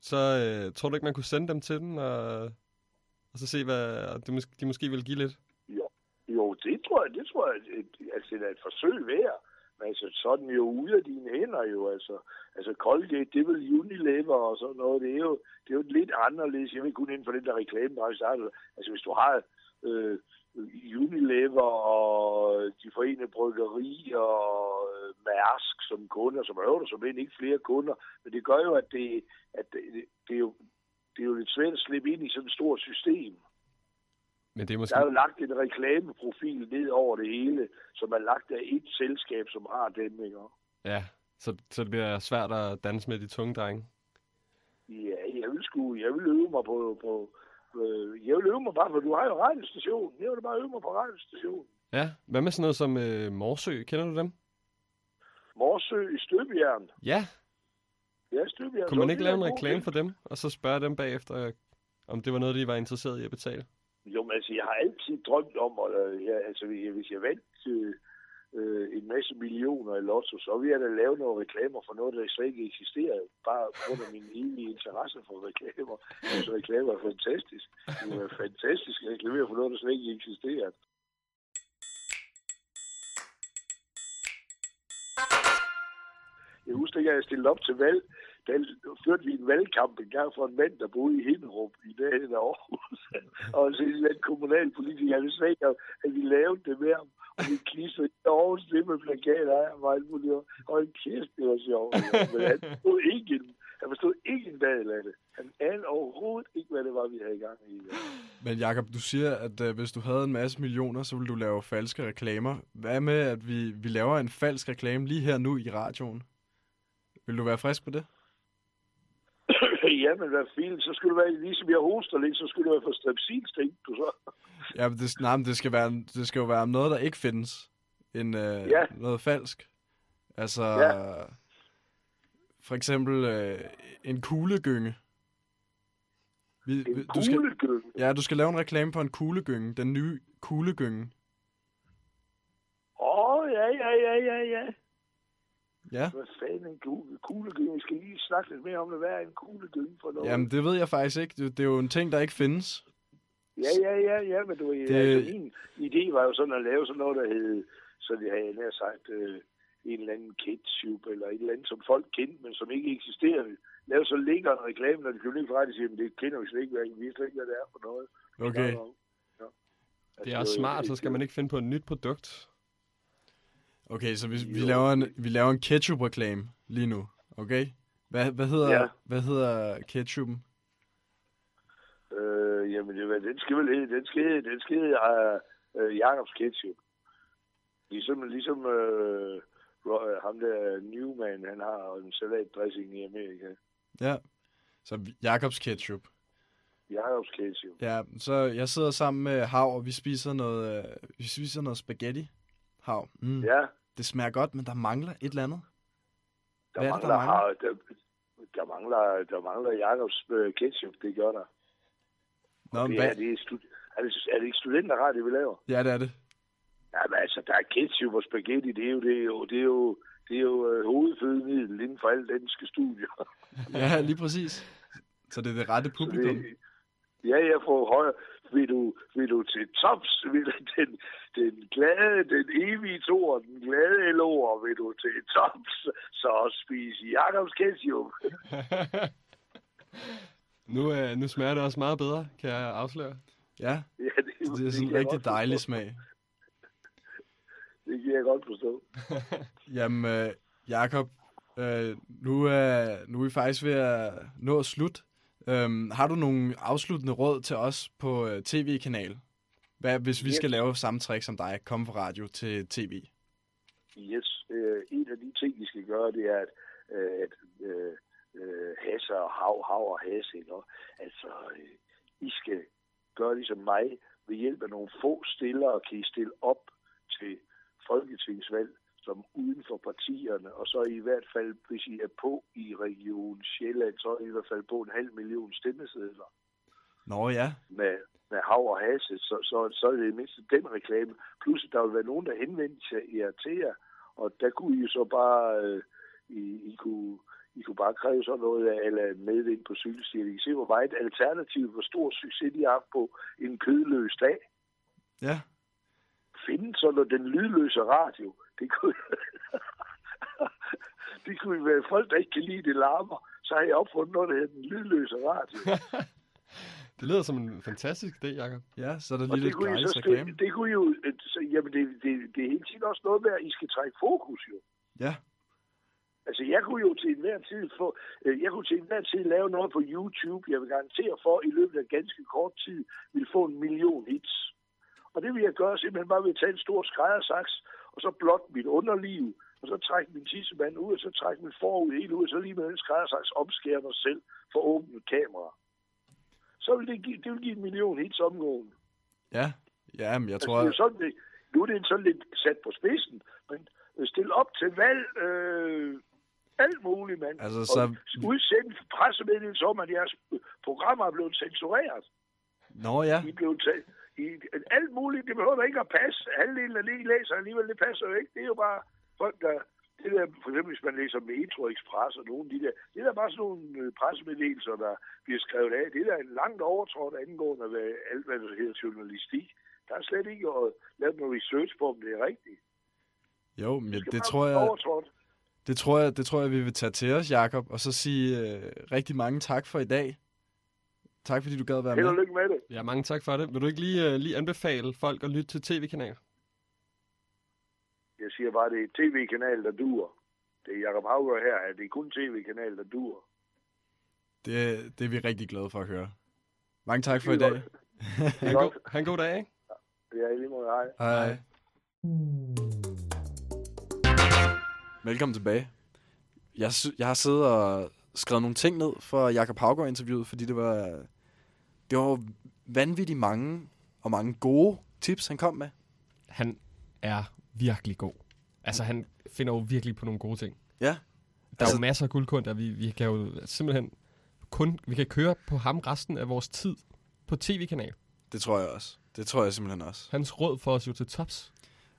Så øh, tror du ikke, man kunne sende dem til den, og, og så se, hvad de, mås- de måske vil give lidt? Jo, jo det tror jeg, det tror jeg, et- altså, det er et forsøg værd. Men altså, så er den jo ude af dine hænder jo, altså. Altså, Colgate, det er vel Unilever og sådan noget. Det er jo, det er jo lidt anderledes. Jeg vil kun inden for den der reklamebranche. der er Altså, hvis du har øh, Unilever og de forenede bryggerier og øh, Mærsk som kunder, så øver du som end ikke flere kunder. Men det gør jo, at det, at det, det, er jo, det er jo lidt svært at slippe ind i sådan et stort system. Men det er måske... Der er jo lagt en reklameprofil ned over det hele, som er lagt af et selskab, som har den, ikke? Ja, så, så det bliver svært at danse med de tunge drenge. Ja, jeg vil sgu, jeg vil øve mig på, på øh, jeg vil øve mig bare, for du har jo radiostationen. Jeg vil bare øve mig på radiostationen. Ja, hvad med sådan noget som øh, Morsø? Kender du dem? Morsø i Støbjern. Ja, Ja, Støbjern. kunne man ikke lave en reklame for dem, og så spørge dem bagefter, om det var noget, de var interesseret i at betale? Jo, men altså, jeg har altid drømt om, at, øh, ja, altså, hvis jeg vandt øh, øh, en masse millioner i lotto, så ville jeg da lave nogle reklamer for noget, der slet ikke eksisterer. Bare på grund af min evige interesse for reklamer. Altså, reklamer er fantastisk. Det er fantastisk at reklamere for noget, der slet ikke eksisterer. Jeg husker at jeg stillede op til valg. Der førte vi en valgkamp en gang for en mand, der boede i Hinderup i dagen af Aarhus. og så en kommunalpolitiker, vidste ikke, at vi lavede det med ham. Og vi klistrede i Aarhus det med plakater af ham og en kæft, det var sjovt. Men han forstod ikke en, han forstod ikke en dag af det. Han anede overhovedet ikke, hvad det var, vi havde i gang i. Men Jakob, du siger, at øh, hvis du havde en masse millioner, så ville du lave falske reklamer. Hvad med, at vi, vi laver en falsk reklame lige her nu i radioen? Vil du være frisk på det? ja, men hvad fint. Så skulle det være, ligesom jeg hoster lidt, så skulle det være for strepsils, tænkte du så. Ja, men det, nej, men det skal, være, det skal jo være noget, der ikke findes. En, øh, Ja. Noget falsk. Altså, Ja. for eksempel øh, en kuglegynge. Vi, En du skal, ja, du skal lave en reklame for en kuglegynge. Den nye kuglegynge. Åh, oh, ja, ja, ja, ja, ja. Hvad fanden en kugle, kuglegynge? Vi skal lige snakke lidt mere om, hvad er en kuglegynge for noget. Jamen, det ved jeg faktisk ikke. Det, det er jo en ting, der ikke findes. Ja, ja, ja, ja, men du, Det- det... altså, min idé var jo sådan at lave sådan noget, der hed, så det havde jeg nær sagt, øh, en eller anden ketchup, eller et eller andet, som folk kendte, men som ikke eksisterede. Lave så lækker en reklame, når de køber ikke ret, og siger, men det kender vi slet ikke, vi ved slet ikke, hvad det er for noget. Okay. Ja. Det er også smart, så skal man ikke finde på et nyt produkt. Okay, så hvis vi laver en, vi laver en ketchup-reklame lige nu, okay? Hvad, hvad, hedder, Ja. hvad hedder ketchupen? Øh, jamen, det, den skal vel hedde, den skal hedde, den skal hedde uh, uh, Jacobs Ketchup. Ligesom, ligesom Ro- ham der Newman, han har en salatdressing i Amerika. Ja, så Jacobs ketchup. Jacobs Ketchup. Ja, så jeg sidder sammen med Hav, og vi spiser noget, vi spiser noget spaghetti. Hav. Mm. Ja. Det smager godt, men der mangler et eller andet. Der Hvad er det, mangler, der mangler? der, der mangler, der mangler Jacobs øh, ketchup, det gør der. Nå, men det er, det er, stud- er, det, er det ikke studenterradio, vi laver? Ja, det er det. Jamen altså, der er ketchup og spaghetti, det er jo, det er jo, det er jo, det er jo øh, hovedfødemiddel inden for alle danske studier. Ja, lige præcis. Så det er det rette publikum. det- Ja, jeg får højere. Vil du, vil du til tops, vil du den, den glade, den evige tor, den glade LO'er, vil du til tops, så spise Jacobs ketchup. Nu, øh, nu smager det også meget bedre, kan jeg afsløre. Ja, Ja, det, det er sådan en rigtig dejlig smag. Det kan jeg godt forstå. Jamen, øh, Jakob, øh, nu, er, nu er vi faktisk ved at nå at slut. Øhm, har du nogle afsluttende råd til os på øh, tv-kanal? Hvad, hvis vi Yes. skal lave samme trick som dig, komme fra radio til tv? Yes, øh, en af de ting, vi skal gøre, det er, at, øh, at øh, øh, hasse og hav, hav og hasse, ikke? Altså, øh, I skal gøre ligesom mig, ved hjælp af nogle få stillere, kan I stille op til folketingsvalg, som uden for partierne, og så i hvert fald, hvis I er på i Region Sjælland, så er I i hvert fald på en halv million stemmesedler Nå ja, med, med hav og hase, så, så, så er det i mindste den reklame. Plus, at der vil være nogen, der henvendte sig jer til jer, og der kunne I jo så bare, øh, I, I, kunne, I kunne bare kræve sådan noget af, eller medvind på cykelstier. I kan se, hvor meget alternativ, hvor stor succes de har haft på en kødløs dag. ja. Finde sådan den lydløse radio. Det kunne, det kunne være folk, der ikke kan lide det larmer. Så har jeg opfundet noget, der hedder den lydløse radio. Det lyder som en fantastisk idé, Jacob. Ja, så er der Og lige det lidt gratis så reklame. det kunne jo, så, jamen det, det, det er hele tiden også noget med, at I skal trække fokus jo. Ja, Altså jeg kunne jo til enhver tid få, øh, jeg kunne til enhver tid lave noget på YouTube, jeg vil garantere for, i løbet af ganske kort tid, vil få en million hits. Og det vil jeg gøre simpelthen bare ved at tage en stor skræddersaks, og så blot mit underliv, og så trække min tissemand ud, og så trække min forud helt ud, og så lige med den skræddersaks omskære mig selv for åbent kamera. Så vil det give, det vil give en million hits omgående. ja. Ja, men jeg Altså, tror... det er sådan, det, nu er det sådan lidt sat på spidsen, men stil op til valg, øh, alt muligt, mand. Altså, Og så- udsend pressemeddelelse om, at jeres programmer er blevet censureret. Nå ja, I er blevet i, alt muligt, det behøver ikke at passe. Halvdelen af det, I læser alligevel, det passer jo ikke. Det er jo bare folk, der... Det der, for eksempel, hvis man læser Metro Express og nogle af de der, det er der bare sådan nogle øh, pressemeddelelser, der bliver skrevet af. Det er der langt overtrådt angående hvad, alt, hvad der hedder journalistik. Der er slet ikke at lave noget research på, om det er rigtigt. jo, men Det, det tror jeg... Overtrådt. Det tror jeg, det tror jeg, vi vil tage til os, Jakob, og så sige øh, rigtig mange tak for i dag. Tak fordi du gad være Held og med. lykke med det. Ja, mange tak for det. Vil du ikke lige, uh, lige anbefale folk at lytte til tv-kanaler? Jeg siger bare, det er tv-kanal, der duer. Det er Jacob Hauger her, at det er kun tv-kanal, der duer. Det, det er vi rigtig glade for at høre. Mange tak for i dag. Ha' en, god, ha' en god dag, ikke? Det er i lige måde. Hej. Hej. Velkommen tilbage. Jeg, sy- jeg har siddet og skrevet nogle ting ned for Jakob Havgaard-interviewet, fordi det var, det var vanvittigt mange og mange gode tips, han kom med. Han er virkelig god. Altså, han finder jo virkelig på nogle gode ting. Ja. Der er Altså- jo masser af guldkorn, der vi, vi kan jo simpelthen kun... Vi kan køre på ham resten af vores tid på tv-kanal. Det tror jeg også. Det tror jeg simpelthen også. Hans råd får os jo til tops.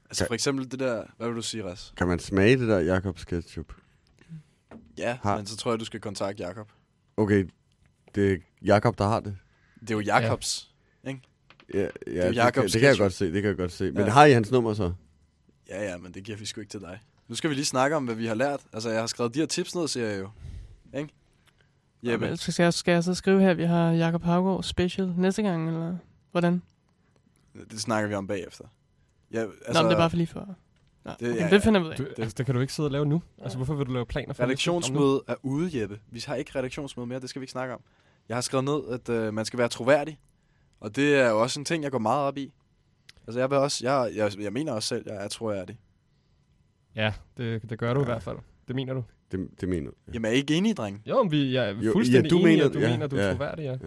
Altså for eksempel det der, hvad vil du sige, Ras? Kan man smage det der Jakobs ketchup? Ja, Har- men så tror jeg, du skal kontakte Jakob. Okay, det er Jakob, der har det. Det er jo Jakobs, ikke? Ja, ja Det er jo det, det kan jeg godt se, det kan jeg godt se. Men Ja. har I hans nummer så? Ja, ja, men det giver vi sgu ikke til dig. Nu skal vi lige snakke om, hvad vi har lært. Altså, jeg har skrevet de her tips ned, siger jeg jo. Ikke? Jeppe, Jamen, skal, jeg, skal jeg så skrive her, at vi har Jakob Havgaard special næste gang, eller hvordan? det snakker vi om bagefter. Ja, Altså, Nå, men det er bare for lige for... Nå, Det- okay, ja, ja, det finder vi ud af. Du, altså, det kan du ikke sidde og lave nu. Altså, hvorfor vil du lave planer for næste- om nu? Redaktionsmøde er ude, Jeppe. Vi har ikke redaktionsmøde mere, det skal vi ikke snakke om. Jeg har skrevet ned, at øh, man skal være troværdig. Og det er jo også en ting, jeg går meget op i. Altså, jeg, vil også, jeg, jeg, jeg mener også selv, at jeg er troværdig. Ja, det, det gør du i hvert fald. Det mener du. Det, det mener du. Jamen, er I ikke enige, dreng? Jo, men vi er Jo, fuldstændig ja, du enige, mener- at du ja, mener, du er ja. troværdig, ja.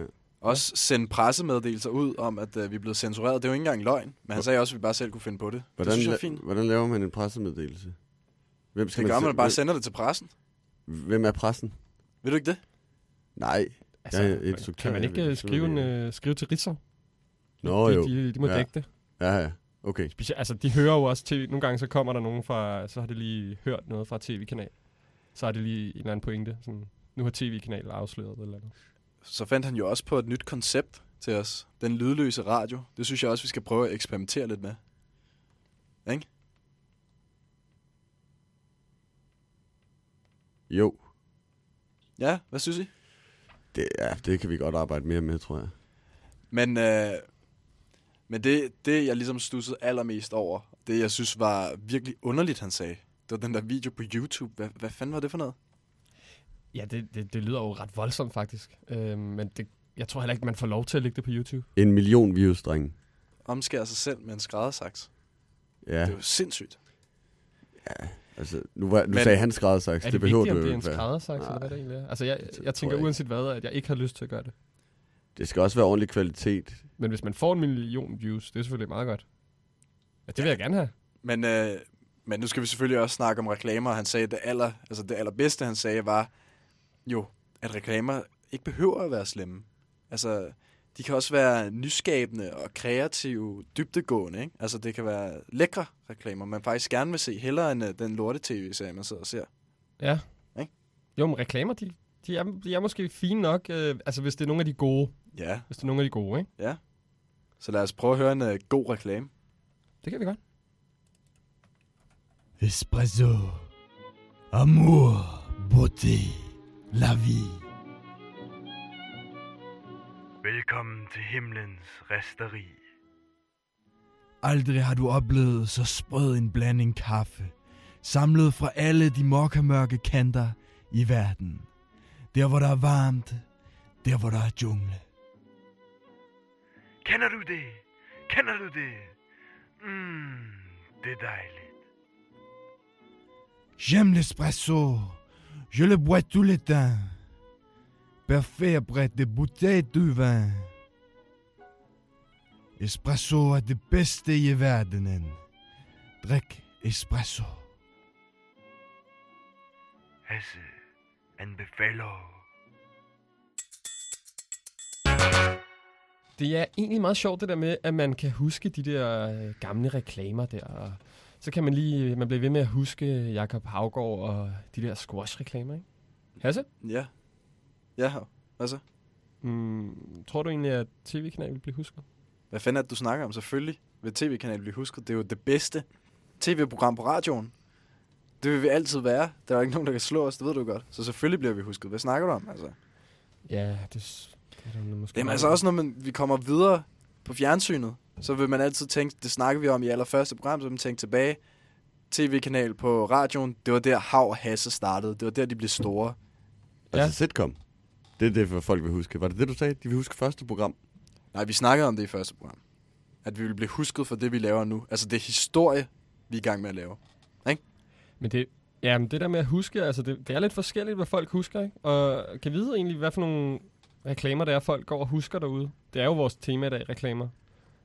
Også sende pressemeddelelser ud om, at øh, vi er blevet censureret. Det er jo ikke engang løgn. Men han sagde også, at vi bare selv kunne finde på det. Hvordan, det synes jeg er fint. hvordan laver man en pressemeddelelse? Hvem Det gør se- man bare sender det til pressen. Hvem er pressen? Ved du ikke det? Nej. Altså, jeg er instruktør, kan man jeg ikke ved øh, skrive, en, øh, skrive til Ritzau? Nå de, jo. De, de må Ja. dække det. Ja, ja. Okay. Specielt, altså, de hører jo også tv. Nogle gange så kommer der nogen fra, så har de lige hørt noget fra tv-kanal. Så har de lige en eller anden pointe. Sådan, nu har tv-kanalen afsløret det eller andet. Så fandt han jo også på et nyt koncept til os. Den lydløse radio. Det synes jeg også, vi skal prøve at eksperimentere lidt med. Ikke? Jo. Ja, hvad synes I? Det, ja, det kan vi godt arbejde mere med, tror jeg. Men, øh, men det, det, jeg ligesom stussede allermest over, det jeg synes var virkelig underligt, han sagde, det var den der video på YouTube. Hvad, hvad fanden var det for noget? Ja, det, det, det lyder jo ret voldsomt faktisk. Øh, men det, jeg tror heller ikke, man får lov til at lægge det på YouTube. En million views, dreng. Omskære sig selv med en skræddersaks. Ja. Det er jo sindssygt. Ja, altså, nu, var, nu Men- sagde han skræddersaks. Er det, det behøver vigtigt, du om det er en skræddersaks, eller hvad det egentlig er? Altså, jeg, tror jeg tænker jeg uanset hvad, at jeg ikke har lyst til at gøre det. Det skal også være ordentlig kvalitet. Men hvis man får en million views, det er selvfølgelig meget godt. Ja, det vil jeg gerne have. Men, øh, men nu skal vi selvfølgelig også snakke om reklamer. Han sagde, at det, aller, altså det allerbedste, han sagde, var jo, at reklamer ikke behøver at være slemme. Altså, de kan også være nyskabende og kreative, dybdegående. Ikke? Altså, det kan være lækre reklamer, man faktisk gerne vil se, hellere end uh, den lorte-tv-serie, man sidder og ser. Ja. Ikke? Jo, men reklamer, de, de, er, de er måske fine nok, øh, altså hvis det er nogle af de gode. Ja. Hvis det er nogle af de gode, ikke? Ja. Så lad os prøve at høre en uh, god reklame. Det kan vi godt. Espresso. Amour. Beauté. La vie. Velkommen til himlens resteri. Aldrig har du oplevet så sprød en blanding kaffe, samlet fra alle de mokkamørke kanter i verden. Der hvor der er varmt, der hvor der er jungle. Kender du det? Kender du det? Mm, det er dejligt. J'aime l'espresso. Je le bois tout le temps. Parfait après des bouteilles de vin. Espresso er det bedste i verdenen. Drik espresso. Hasse anbefaler. Det er egentlig meget sjovt det der med, at man kan huske de der øh, gamle reklamer der. Og så kan man lige, man bliver ved med at huske Jakob Havgård og de der squash-reklamer, ikke? Hasse? Ja. Ja, hvad så? Mm, tror du egentlig, at tv-kanalen vil blive husket? Hvad fanden er det, du snakker om? Selvfølgelig vil tv-kanalen blive husket. Det er jo det bedste tv-program på radioen. Det vil vi altid være. Der er jo ikke nogen, der kan slå os, det ved du godt. Så selvfølgelig bliver vi husket. Hvad snakker du om, altså? Ja, det, det er der måske Jamen meget altså også, når man, vi kommer videre på fjernsynet, så vil man altid tænke, det snakker vi om i allerførste program, så vil man tænke tilbage. TV-kanal på radioen, det var der Hav og Hasse startede. Det var der, de blev store. Altså sitcom. Det er det, for folk vil huske. Var det det, du sagde? De vil huske første program. Nej, vi snakkede om det i første program. At vi vil blive husket for det, vi laver nu. Altså, det historie, vi er i gang med at lave. Ikke? Men det, ja, men det der med at huske, altså det, det er lidt forskelligt, hvad folk husker, ikke? Og kan vide egentlig, hvad for nogle reklamer det er, folk går og husker derude. Det er jo vores tema i dag, reklamer.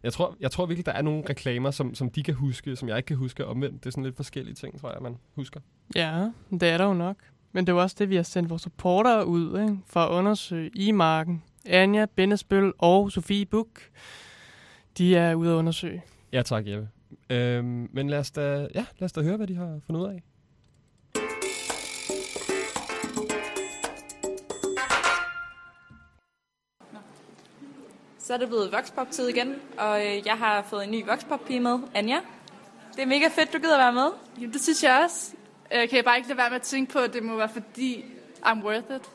Jeg tror, jeg tror virkelig, der er nogle reklamer, som, som de kan huske, som jeg ikke kan huske, omvendt. Det er sådan lidt forskellige ting, tror jeg, man husker. Ja, det er der jo nok. Men det er jo også det, vi har sendt vores supportere ud ikke? for at undersøge i marken. Anja, Bennesbøl og Sofie Buk, de er ude at undersøge. Ja tak, Jeppe. Øhm, men lad os, da, ja, lad os da høre, hvad de har fundet ud af. Så er det blevet Voxpop-tid igen, og øh, jeg har fået en ny Voxpop-pige med, Anja. Det er mega fedt, du gider være med. Jamen, det synes jeg også. Øh, kan jeg bare ikke lade være med at tænke på, at det må være fordi, I'm worth it.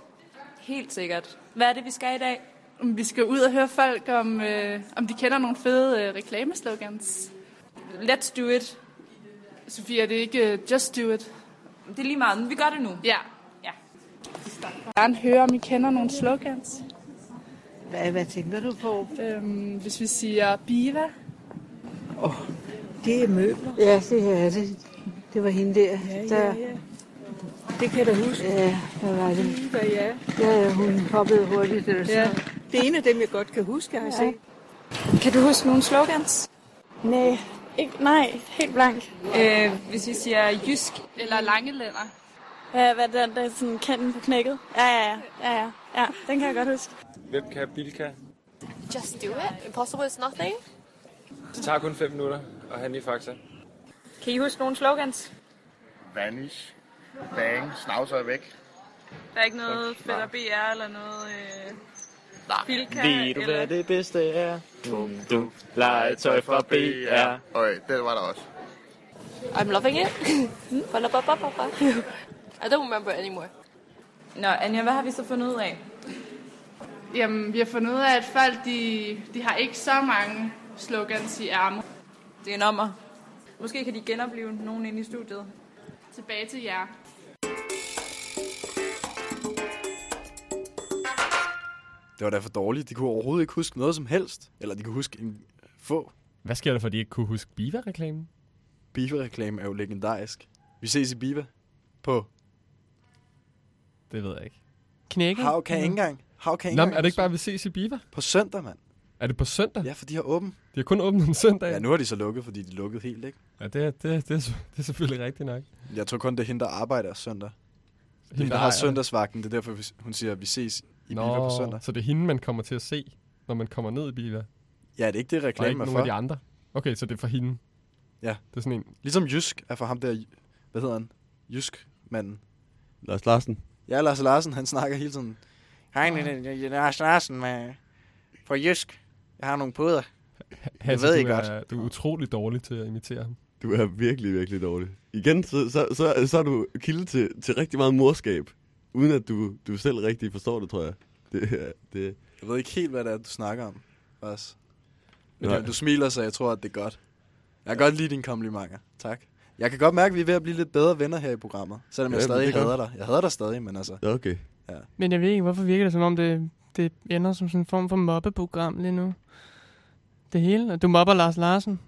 Helt sikkert. Hvad er det, vi skal i dag? Vi skal ud og høre folk, om, øh, om de kender nogle fede øh, reklameslogans. Let's do it. Sofia, det er ikke uh, just do it. Det er lige meget, men vi gør det nu. Ja. Ja. Jeg vil gerne høre, om I kender nogle slogans. Hvad, hvad tænker du på? Øhm, hvis vi siger Biva. Det er møbler. Ja, det er det. Det var hende der. Ja, der ja, ja. Det kan jeg da huske. Ja, hvad var det? Biva, ja. Ja, hun hoppede hurtigt. Eller Ja. Det er en af dem, jeg godt kan huske, har jeg Ja. set. Kan du huske nogle slogans? Nej, ikke, nej, helt blank. Øh, hvis vi siger jysk. Eller lange lænder. Ja, hvad er den der sådan kanten på knækket? Ja, ja, ja. ja, ja. ja den kan jeg godt huske. Hvem kan Bilka? Just do it. Impossible is nothing. Det tager kun 5 minutter at handle i Fakta. Kan I huske nogle slogans? Vanish. Bang. Snavser er væk. Der er ikke noget Fætter BR eller noget... Øh, Bilka, Ved du, eller... hvad det bedste er? Dum, dum. Legetøj fra BR. Okay, det var der også. I'm loving it. I don't remember anymore. Nå, Anja, hvad har vi så fundet ud af? Jamen, vi har fundet ud af, at folk, de, de har ikke så mange slogans i ærmet. Det er en ommer. Måske kan de genopleve nogen inde i studiet. Tilbage til jer. Det var da for dårligt. De kunne overhovedet ikke huske noget som helst. Eller de kunne huske en få. Hvad sker der, for de ikke kunne huske Biva-reklamen? Biva-reklame er jo legendarisk. Vi ses i Biva. På Det ved jeg ikke. Knækket? Hav kan ikke engang. Hav kan ikke Nå, men engang. er det ikke bare, vi ses i Biva? På søndag, mand. Er det på søndag? Ja, for de har åben. De har kun åbent om søndag. Ja, nu har de så lukket, fordi de lukkede helt, ikke? Ja, det er, det, er, det, er, det er selvfølgelig rigtigt nok. Jeg tror kun, det er hende, der arbejder søndag. Hende, hende, der har søndagsvagten. Det er derfor, hun siger, at vi ses i Biva på søndag. så det er hende, man kommer til at se, når man kommer ned i Biva? Ja, det er ikke det, Og reklame ikke er nogen for. af de andre? Okay, så det er for hende. Ja. Det er sådan en... Ligesom Jysk er for ham der, hvad hedder han? Jysk-manden. Lars Larsen. Ja, Lars Larsen, han snakker hele tiden. Hej, det er Lars Larsen med, fra Jysk. Jeg har nogle puder. Jeg Hasse, ved du er, godt. Du er utrolig dårlig til at imitere ham. Du er virkelig, virkelig dårlig. Igen, så, så, så, så er du kilde til, til rigtig meget morskab, uden at du, du selv rigtig forstår det, tror jeg. Det, det, Jeg ved ikke helt, hvad det er, du snakker om. Også. Men Nej. du, smiler, så jeg tror, at det er godt. Jeg kan godt lide dine komplimenter. Tak. Jeg kan godt mærke, at vi er ved at blive lidt bedre venner her i programmet. Selvom jeg Ja, men stadig er hader godt. dig. Jeg hader dig stadig, men altså... Ja, okay. Ja. Men jeg ved ikke, hvorfor virker det som om, det, det ender som sådan en form for mobbeprogram lige nu. Det hele. Du mobber Lars Larsen.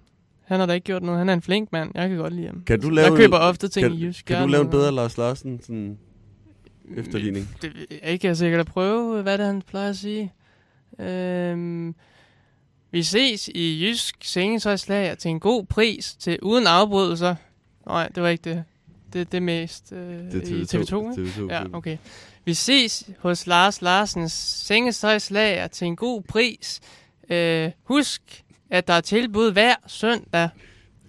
Han har da ikke gjort noget. Han er en flink mand. Jeg kan godt lide ham. Kan du lave jeg køber ofte ting kan, i Jysk. Kan du lave en bedre Lars Larsen sådan, efterligning? Det jeg er sikkert at prøve, hvad det er, han plejer at sige. Øhm, vi ses i Jysk Sengetøjslager til en god pris, til uden afbrydelser. Nej, det var ikke det. Det det er mest øh, Det er i TV2, TV2, ikke? TV2 Ja, okay. Vi ses hos Lars Larsens Sengetøjslager til en god pris. Øh, husk, at der er tilbud hver søndag.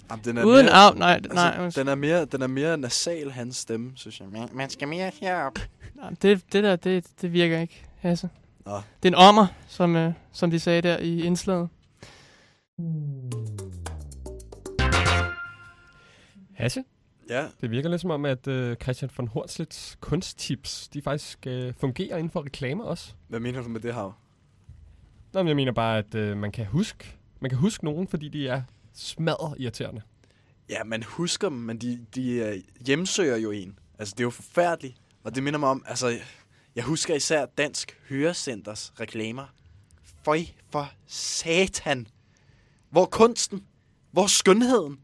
Jamen, den er Uden mere, af... Nej, nej. altså, den, er mere, den er mere nasal, hans stemme, synes jeg. Man, man skal mere herop. Nej, det, det der, det, det virker ikke, Hasse. Nå. Det er en ommer, som, øh, som de sagde der i indslaget. Hasse? Ja. Det virker lidt som om, at øh, Christian von Hornslets kunsttips, de faktisk øh, fungerer inden for reklamer også. Hvad mener du med det her? Nå, men jeg mener bare, at øh, man kan huske man kan huske nogen, fordi de er smadret irriterende. Ja, man husker dem, men de, de øh, hjemsøger jo en. Altså, det er jo forfærdeligt. Og det minder mig om, altså, jeg husker især Dansk Hørecenters reklamer. Føj for satan. Hvor kunsten? Hvor skønheden?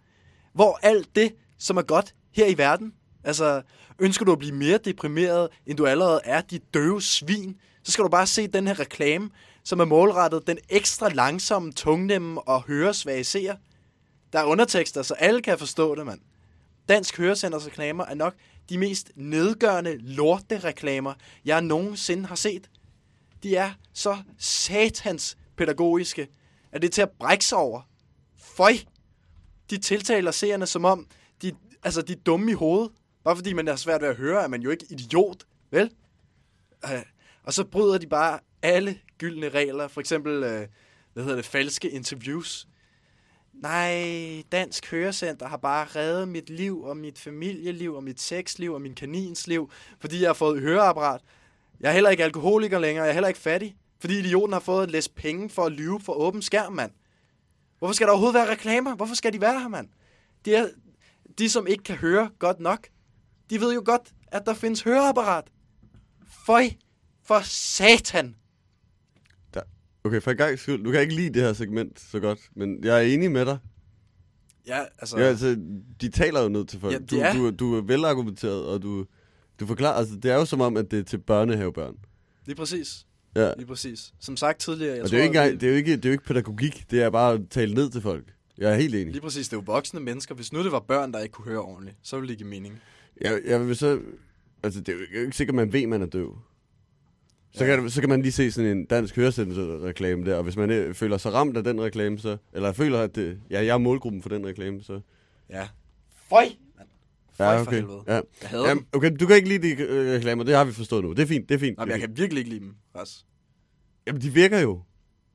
Hvor alt det, som er godt her i verden? Altså, ønsker du at blive mere deprimeret, end du allerede er, dit døve svin, så skal du bare se den her reklame, som er målrettet den ekstra langsomme, tungnemme og høresvage seer. Der er undertekster, så alle kan forstå det, mand. Dansk Hørecenters reklamer er nok de mest nedgørende lorte-reklamer, jeg nogensinde har set. De er så satans pædagogiske, at det er til at brække sig over. Føj! de tiltaler seerne som om, altså, de er dumme i hovedet. Bare fordi man er svært ved at høre, er man jo ikke idiot, vel? Øh, og så bryder de bare alle gyldne regler. For eksempel, øh, hvad hedder det, falske interviews. Nej, Dansk Hørecenter har bare reddet mit liv og mit familieliv og mit sexliv og min kanins liv, fordi jeg har fået høreapparat. Jeg er heller ikke alkoholiker længere, jeg er heller ikke fattig, fordi idioten har fået at læs penge for at lyve for åben skærm, mand. Hvorfor skal der overhovedet være reklamer? Hvorfor skal de være her, mand? De, er, de, som ikke kan høre godt nok, de ved jo godt, at der findes høreapparat. Føj, for satan! Der. Okay, for en gang skyld, du kan ikke lide det her segment så godt, men jeg er enig med dig. Ja, altså... Ja, altså, de taler jo ned til folk. Ja, du, er. du, du er velargumenteret, og du, du forklarer, altså det er jo som om, at det er til børnehavebørn. Lige præcis. Ja. Lige præcis. Som sagt tidligere, jeg og tror, det er, jo ikke, at det, er jo ikke, det er jo ikke pædagogik, det er bare at tale ned til folk. Jeg er helt enig. Lige præcis, det er jo voksne mennesker. Hvis nu det var børn, der ikke kunne høre ordentligt, så ville det give mening. Jeg, jeg vil så... Altså, det er jo ikke sikkert, man ved, man er døv. Så, kan, så kan man lige se sådan en dansk høresendelse-reklame der, og hvis man øh, føler sig ramt af den reklame, så... Eller føler, at det, ja, jeg er målgruppen for den reklame, så... Ja. Føj! Føj Ja, for okay. helvede. Ja. Jeg hader ja, dem. okay, du kan ikke lide de øh, reklamer, det har vi forstået nu. Det er fint, det er fint. Nå, men jeg kan virkelig ikke lide dem, Ras. Jamen, de virker jo.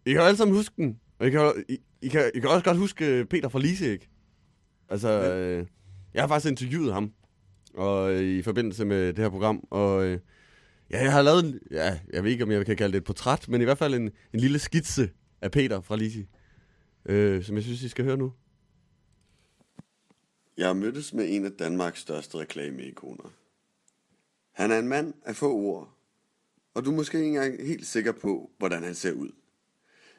I kan jo alle sammen huske den. Og I kan, jo- I, I, kan, I kan også godt huske øh, Peter fra Lise, ikke? Altså, øh, jeg har faktisk interviewet ham og, øh, i forbindelse med det her program. Og øh, ja, jeg har lavet, en, ja, jeg ved ikke, om jeg kan kalde det et portræt, men i hvert fald en, en lille skitse af Peter fra Lise, øh, som jeg synes, I skal høre nu. Jeg mødtes med en af Danmarks største reklameikoner. Han er en mand af få ord, og du er måske ikke engang helt sikker på, hvordan han ser ud.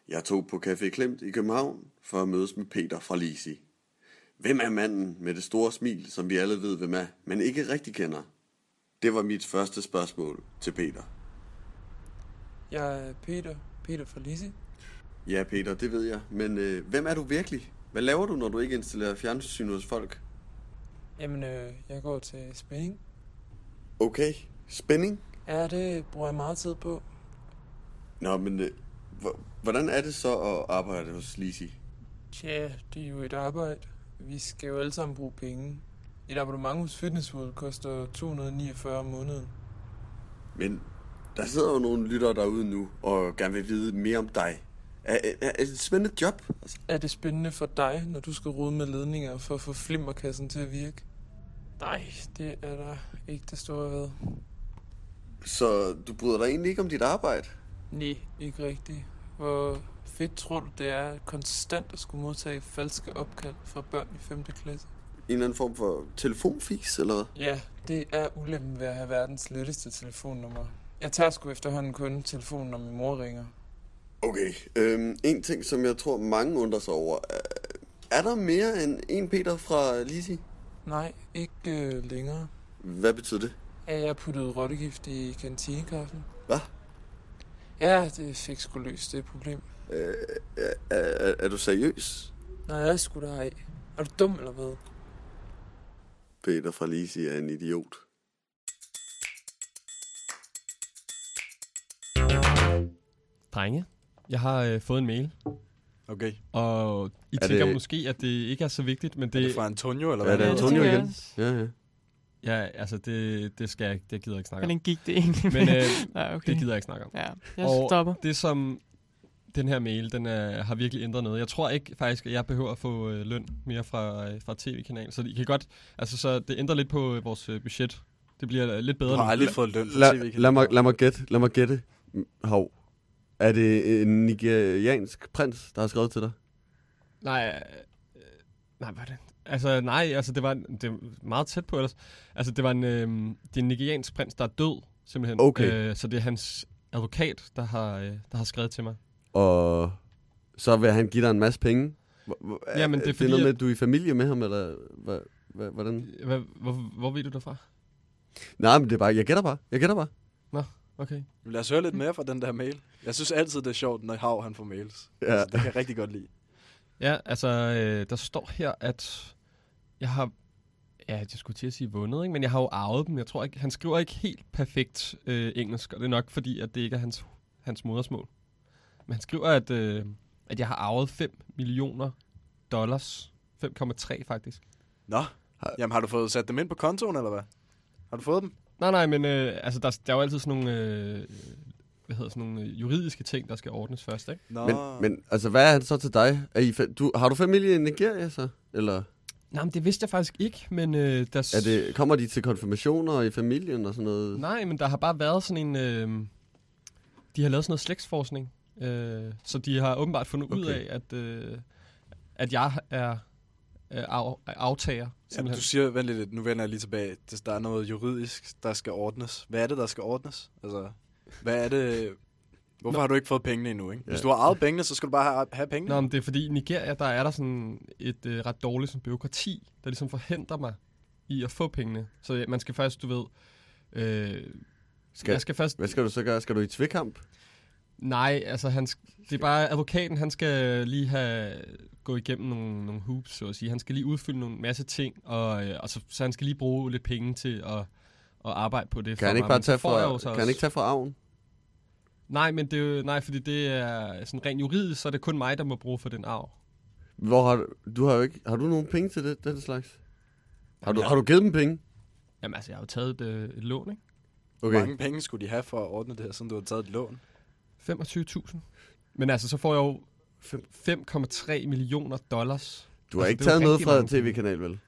Jeg tog på Café Klemt i København for at mødes med Peter fra Lisi. Hvem er manden med det store smil, som vi alle ved, hvem er, men ikke rigtig kender? Det var mit første spørgsmål til Peter. Jeg er Peter. Peter fra Lise. Ja, Peter, det ved jeg. Men øh, hvem er du virkelig? Hvad laver du, når du ikke installerer fjernsyn hos folk? Jamen, øh, jeg går til spænding. Okay, spænding. Ja, det bruger jeg meget tid på. Nå, men øh, hvordan er det så at arbejde hos Lisi? Tja, det er jo et arbejde. Vi skal jo alle sammen bruge penge. Et abonnement hos Fitness World koster 249 om måneden. Men der sidder jo nogle lyttere derude nu, og gerne vil vide mere om dig. Er, er, er det et spændende job? Er det spændende for dig, når du skal rode med ledninger for at få flimmerkassen til at virke? Nej, det er der ikke det store ved. Så du bryder dig egentlig ikke om dit arbejde? Nej, ikke rigtigt. Hvor fedt tror du, det er konstant at skulle modtage falske opkald fra børn i 5. klasse? En eller anden form for telefonfis, eller hvad? Ja, det er ulempen ved at have verdens letteste telefonnummer. Jeg tager sgu efterhånden kun telefonen, når min mor ringer. Okay, øhm, en ting, som jeg tror mange undrer sig over. Er, er der mere end en Peter fra Lisi? Nej, ikke øh, længere. Hvad betyder det? Ja, jeg puttede rottegift i kantinekaffen. Hvad? Ja, det fik sgu løst det problem. Øh, er, er, er du seriøs? Nej, jeg er sgu da ej. Er du dum eller hvad? Peter fra Lisi er en idiot. Drenge, jeg har øh, fået en mail. Okay. Og I Er tænker det- måske, at det ikke er så vigtigt, men det... Er det fra Antonio, eller Ja, hvad? det er Antonio igen. Ja, ja. Ja, altså det, det skal jeg ikke, det gider jeg ikke snakke om. Hvordan gik det egentlig Men øh, Ja, okay. det gider jeg ikke snakke om. Ja, jeg og stopper. det som den her mail, den er, har virkelig ændret noget. Jeg tror ikke faktisk, at jeg behøver at få øh, løn mere fra, øh, fra tv-kanalen. Så I kan godt, altså så det ændrer lidt på øh, vores øh, budget. Det bliver øh, lidt bedre Du har nu. aldrig fået løn for La, tv-kanalen. lad, mig, lad mig gætte. Lad mig gætte. Hov. Er det en nigeriansk prins, der har skrevet til dig? Nej, øh, nej, hvad er det? Altså, nej, altså, det var en- det er meget tæt på ellers. Altså, det var en, øh, det er en nigeriansk prins, der er død, simpelthen. Okay. Øh, så det er hans advokat, der har, øh, der har skrevet til mig. Og så vil han give dig en masse penge? Hvor- Jamen, det er det er fordi, noget med, at- du er i familie med ham, eller hvad, hvad, hvordan? Hvad, hvor, hvor ved du det fra? Nej, men det er bare, jeg gætter bare. Jeg gætter bare. Nå, okay. Lad os høre lidt mere fra den der mail. Jeg synes altid, det er sjovt, når Hav han får mails. Ja. Altså, det kan jeg rigtig godt lide. Ja, altså, øh, der står her, at jeg har, ja, jeg skulle til at sige vundet, ikke? men jeg har jo arvet dem. Jeg tror ikke, han skriver ikke helt perfekt øh, engelsk, og det er nok fordi, at det ikke er hans, hans modersmål. Men han skriver, at, øh, at jeg har arvet 5 millioner dollars 5,3 faktisk. Nå, jamen har du fået sat dem ind på kontoen, eller hvad? Har du fået dem? Nej, nej, men øh, altså, der, der er jo altid sådan nogle, øh, hvad hedder, sådan nogle øh, juridiske ting, der skal ordnes først, ikke? Nå. Men, men altså, hvad er han så til dig? Er I, du, har du familie i Nigeria så? Eller Nej, men det vidste jeg faktisk ikke, men øh, der... er det, kommer de til konfirmationer i familien og sådan noget? Nej, men der har bare været sådan en... Øh, de har lavet sådan noget slægtsforskning, øh, så de har åbenbart fundet ud Okay. af, at, øh, at jeg er, af, er aftager. Simpelthen. du siger, vent lidt, nu vender jeg lige tilbage. Det- Der er noget juridisk, der skal ordnes. Hvad er det, der skal ordnes? Altså, hvad er det... Hvorfor Nå. har du ikke fået pengene endnu, ikke? Hvis Ja. du har ejet pengene, så skal du bare have, have pengene. Nå, men det er fordi i Nigeria, der er der sådan et øh, ret dårligt sådan, byråkrati, der ligesom forhindrer mig i at få pengene. Så ja, man skal først, du ved... Øh, Skal, jeg skal først... Hvad skal du så gøre? Skal du i tvikamp? Nej, altså han, det er bare advokaten, han skal lige have gå igennem nogle, nogle hoops, så at sige. Han skal lige udfylde nogle masse ting, og, øh, og så, så han skal lige bruge lidt penge til at, at arbejde på det. Kan han mig, ikke bare tage fra, kan han ikke tage fra arven? Nej, men det er nej, fordi det er sådan rent juridisk, så er det kun mig, der må bruge for den arv. Hvor har du, du har jo ikke, har du nogen penge til det, den slags? Har du, jeg- har du givet dem penge? Jamen altså, jeg har jo taget et, øh, et lån, ikke? Hvor mange penge skulle de have for at ordne det her, siden du har taget et lån? 25.000. Men altså, så får jeg jo 5,3 millioner dollars. Du har altså, ikke taget noget fra tv-kanal, vel?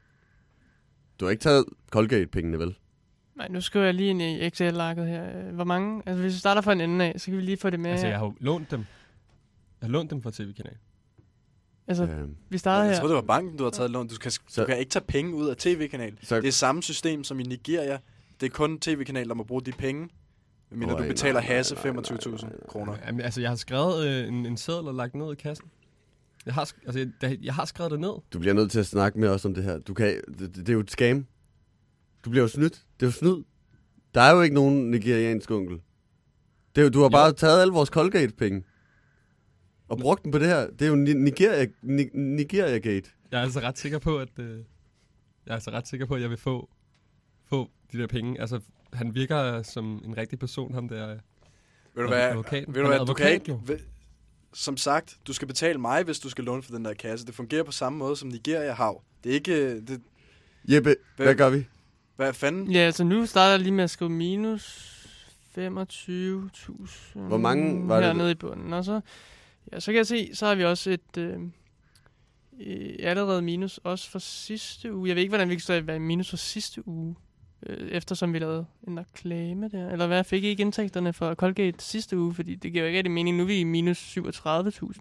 Du har ikke taget Colgate-pengene, vel? Nej, nu skriver jeg lige ind i Excel-arket her. Øh, Hvor mange? Altså, hvis vi starter fra en ende af, så kan vi lige få det med Altså, jeg har jo lånt dem. Jeg har lånt dem fra tv-kanal. Altså, Øhm. vi starter Jeg her. tror, det var banken, du har taget et lån. Du kan, du kan ikke tage penge ud af tv-kanal. Så- Det er samme system som i Nigeria. Det er kun tv-kanal, der må bruge de penge. Medmindre Øj, du betaler nej, Hasse nej, 25.000 kroner. Jamen, altså, jeg har skrevet øh, en, en seddel og lagt ned i kassen. Jeg har, altså, jeg, jeg har skrevet det ned. Du bliver nødt til at snakke med os om det her. Du kan, det, det, det er jo et scam. Du bliver jo snydt. Det er jo snyd. Der er jo ikke nogen nigeriansk onkel. Det er jo, du har bare taget alle vores Colgate-penge. Og brugt dem på det her. Det er jo Ni- Nigeria, Ni- Nigeria-gate. Jeg er altså ret sikker på, at øh, jeg er altså ret sikker på, at jeg vil få, få de der penge. Altså, han virker som en rigtig person, ham der. Ved du hvad, Advokaten. ved du hvad du kan advokat, ikke, jo. ved, som sagt, du skal betale mig, hvis du skal låne for den der kasse. Det fungerer på samme måde som Nigeria har. Det er ikke... Det, Jeppe, Hvad- hvad gør vi? Hvad fanden? Ja, altså nu starter jeg lige med at skrive minus 25.000. Hvor mange var det? Hernede i bunden. Og så, ja, så kan jeg se, så har vi også et øh, øh, allerede minus også for sidste uge. Jeg ved ikke, hvordan vi kan stå i minus for sidste uge. Øh, eftersom vi lavede en reklame der. Eller hvad, fik I ikke indtægterne for Colgate sidste uge? Fordi det giver jo ikke rigtig mening. Nu er vi i minus 37.000.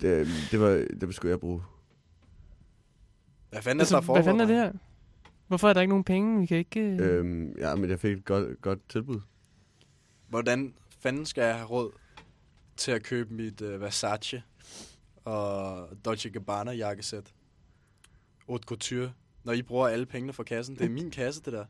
Det, det, var, det skulle jeg bruge. Hvad fanden er Altså, der hvad fanden er det foregår? her? Hvorfor er der ikke nogen penge? Vi kan ikke... Øh... Øhm, ja, men jeg fik et godt, godt tilbud. Hvordan fanden skal jeg have råd til at købe mit uh, Versace og Dolce Gabbana jakkesæt? Haute couture. Når I bruger alle pengene fra kassen. Det er min kasse, det der.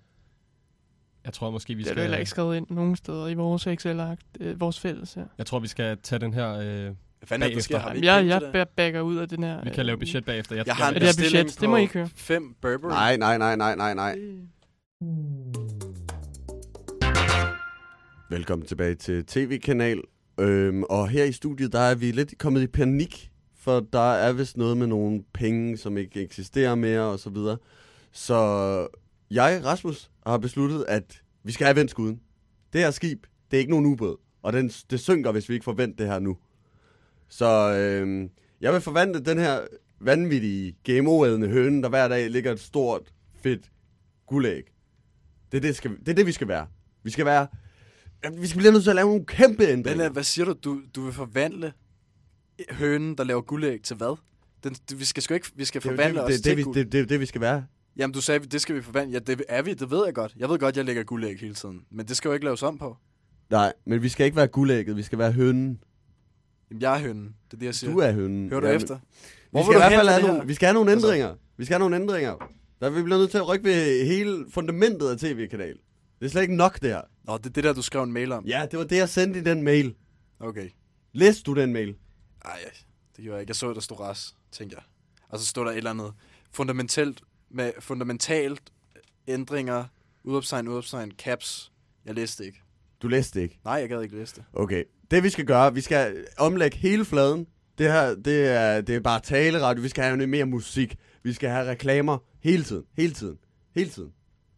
Jeg tror måske, vi Det er skal... heller ikke skrevet ind nogen steder i vores Excel-ark. Øh, vores fælles her. Jeg tror, vi skal tage den her øh, fanden er det, der sker? Har vi Jeg, jeg backer ud af den her... Vi kan lave budget bagefter. Jeg, Jeg har en det bestilling budget, det må I køre. fem Burberry. Nej, nej, nej, nej, nej, nej. Velkommen tilbage til TV-kanal. Øhm, og her i studiet, der er vi lidt kommet i panik, for der er vist noget med nogle penge, som ikke eksisterer mere og så videre. Så jeg, Rasmus, har besluttet, at vi skal have vendt skuden. Det her skib, det er ikke nogen ubåd, og den, det synker, hvis vi ikke får vendt det her nu. Så øhm, jeg vil forvandle den her vanvittige GMO-ædende høne, der hver dag ligger et stort, fedt guldæg. Det er det, skal, det er det, vi skal være. Vi skal være... Vi skal blive nødt til at lave nogle kæmpe ændringer. Men øh, hvad siger du? du? Du vil forvandle hønen, der laver guldæg til hvad? Den, det- vi skal sgu ikke, vi skal Det forvandle det, os det, til det, vi, guld. det, det, det, vi skal være. Jamen, du sagde, det skal vi forvandle. Ja, det er vi, det ved jeg godt. Jeg ved godt, jeg lægger guldæg hele tiden. Men det skal jo ikke laves om på. Nej, men vi skal ikke være guldægget, vi skal være hønnen. Jamen, jeg er hønen. Det er det, jeg siger. Du er hønnen. Hører du Jamen, efter? Vi Hvor skal, vil i hvert fald have nogle, vi skal have nogle Altså- ændringer. Vi skal have nogle ændringer. Der er vi bliver nødt til at rykke ved hele fundamentet af tv-kanal. Det er slet ikke nok, det her. Nå, det er det der, du skrev en mail om. Ja, det var det, jeg sendte i den mail. Okay. Læste du den mail? Ej, det gjorde jeg ikke. Jeg så, der stod ras, tænkte jeg. Og så stod der et eller andet fundamentalt, med fundamentalt ændringer, udopstegn, udopstegn, caps. Jeg læste ikke. Du læste ikke? Nej, jeg gad ikke læse det. Okay. Det vi skal gøre, vi skal omlægge hele fladen. Det her, det er, det er bare taleradio. Vi skal have noget mere musik. Vi skal have reklamer hele tiden, hele tiden, hele tiden.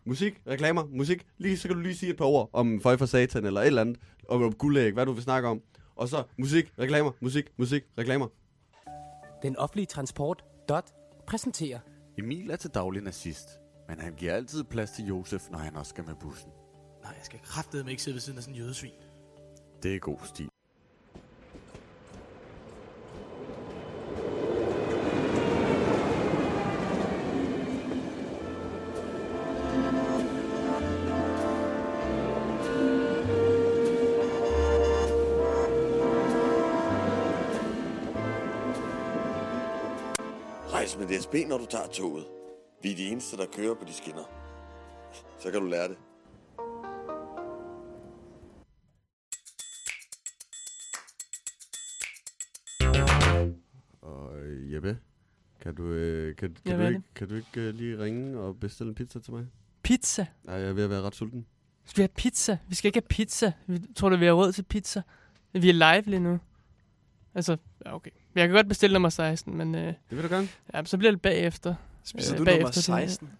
Musik, reklamer, musik. Lige, så kan du lige sige et par ord om Føj for Satan eller et eller andet. Om, om guldæg, hvad du vil snakke om. Og så musik, reklamer, musik, musik, reklamer. Den offentlige transport. Dot præsenterer. Emil er til daglig nazist, men han giver altid plads til Josef, når han også skal med bussen. Nej, jeg skal kraftedeme ikke sidde ved siden af sådan en jødesvin. Det er god stil. Rejs med DSB, når du tager toget. Vi er de eneste, der kører på de skinner. Så kan du lære det. Kan, kan, du ikke, kan du ikke øh, lige ringe og bestille en pizza til mig? Pizza? Nej, jeg er ved at være ret sulten. Skal vi have pizza? Vi skal ikke have pizza. Vi tror du, vi har råd til pizza? Vi er live lige nu. Altså, ja, okay. Jeg kan godt bestille nummer 16, men... Øh, det vil du gerne? Ja, så bliver det bagefter. Spiser Øh, du bagefter nummer det- 16?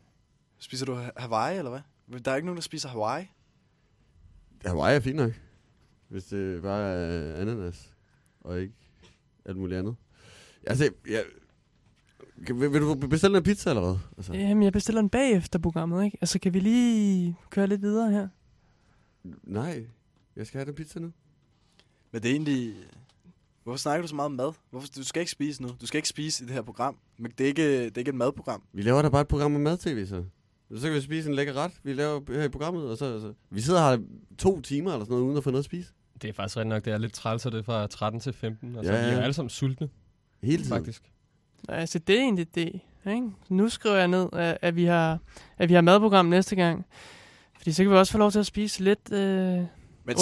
Spiser du Ha- Hawaii, eller hvad? Der er ikke nogen, der spiser Hawaii. Hawaii er fint nok. Hvis det bare er ananas, og ikke alt muligt andet. Altså, jeg, vil, vil du bestille en pizza, eller hvad? Altså, Jamen, jeg bestiller den bagefter programmet, ikke? Altså, kan vi lige køre lidt videre her? Nej, jeg skal have den pizza nu. Men det er egentlig... Hvorfor snakker du så meget om mad? Hvorfor, du skal ikke spise nu. Du skal ikke spise i det her program. Men det er ikke, det er ikke et madprogram. Vi laver da bare et program om mad-tv, så. Så kan vi spise en lækker ret, vi laver her i programmet, og så, så. Vi sidder her to timer eller sådan noget, uden at få noget at spise. Det er faktisk rigtig nok, det er lidt træls, det er fra 13 til 15. Altså, Ja, ja, vi er alle sammen sultne. Hele tiden. Faktisk. Altså, det er egentlig det, ikke? Nu skriver jeg ned, at, at, vi har, at vi har madprogram næste gang. Fordi så kan vi også få lov til at spise lidt øh,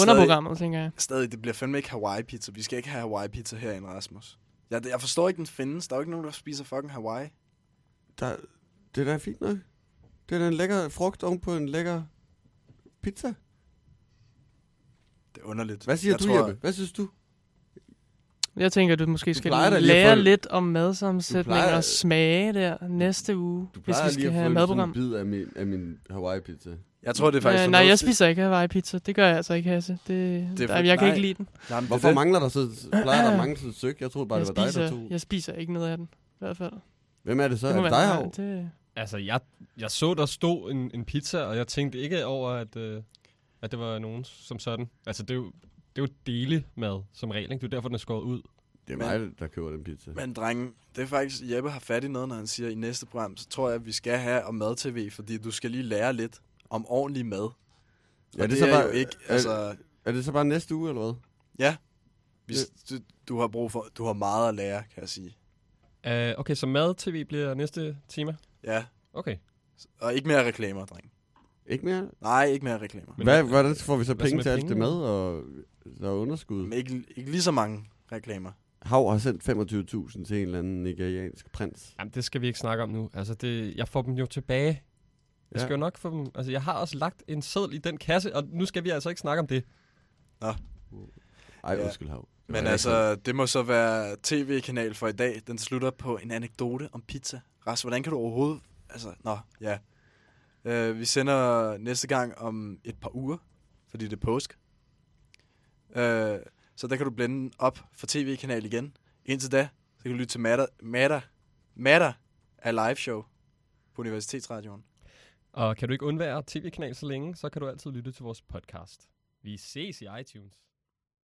under programmet, tænker jeg. Stadig, det bliver fandme ikke Hawaii-pizza. Vi skal ikke have Hawaii-pizza herinde, Rasmus. Jeg, jeg forstår ikke, den findes. Der er jo ikke nogen, der spiser fucking Hawaii. Der, det er da fint nok. Det er da en lækker frugt oven på en lækker pizza. Det er underligt. Hvad siger Jeg du, tror- Jeppe? Hvad synes du? Jeg tænker, at du måske skal plejer lige at lære få- lidt om madsammensætning plejer- og smage der næste uge, Du hvis plejer vi lige skal at få have sådan madprogram. en bid af min, af min Hawaii-pizza. Jeg tror, det er faktisk Øh, for nej, jeg spiser ikke Hawaii pizza. Det gør jeg altså ikke, Hasse. Det, Det er der, for- jeg kan nej. ikke lide den. Nej, men Hvorfor det. mangler der så, plejer der mange sådan et stykke? Jeg troede bare, jeg det var dig, spiser, der tog. Jeg spiser ikke noget af den, i hvert fald. Hvem er det så? Det Er det dig, dig, Hav? det- Altså, jeg, jeg så, der stod en, en pizza, og jeg tænkte ikke over, at, øh, at det var nogen som sådan. Altså, det er jo, det er jo delemad som regel, ikke? Det er derfor, den er skåret ud. Det er Men- mig, der køber den pizza. Men drenge, det er faktisk, Jeppe har fat i noget, når han siger, i næste program, så tror jeg, at vi skal have om mad-tv, fordi du skal lige lære lidt om ordentlig mad. Og Ja, det, så er bare, jo ikke, er, altså... er det så bare næste uge, eller hvad? Ja. Vi, du, du, har brug for, du har meget at lære, kan jeg sige. Uh, okay, så mad-tv bliver næste tema? Ja. Okay. Og ikke mere reklamer, dreng. Ikke mere? Nej, ikke mere reklamer. Hvad, hvordan får vi så penge med til alt det mad, og der er underskud? Men ikke, ikke lige så mange reklamer. Hav har sendt 25.000 til en eller anden nigeriansk prins. Jamen, det skal vi ikke snakke om nu. Altså, det, jeg får dem jo tilbage. Jeg Ja. skal jo nok få dem... Altså, jeg har også lagt en seddel i den kasse, og nu skal vi altså ikke snakke om det. Nå. Ej, undskyld, Hav. Men altså, det må så være tv-kanal for i dag. Den slutter på en anekdote om pizza. Ras, hvordan kan du overhovedet... Altså, nå, ja. Uh, vi sender næste gang om et par uger, fordi det er påsk. Øh, så der kan du blende op for tv-kanal igen. Indtil da, så kan du lytte til Matter, Matter, Matter af live show på Universitetsradioen. Og kan du ikke undvære tv-kanal så længe, så kan du altid lytte til vores podcast. Vi ses i iTunes.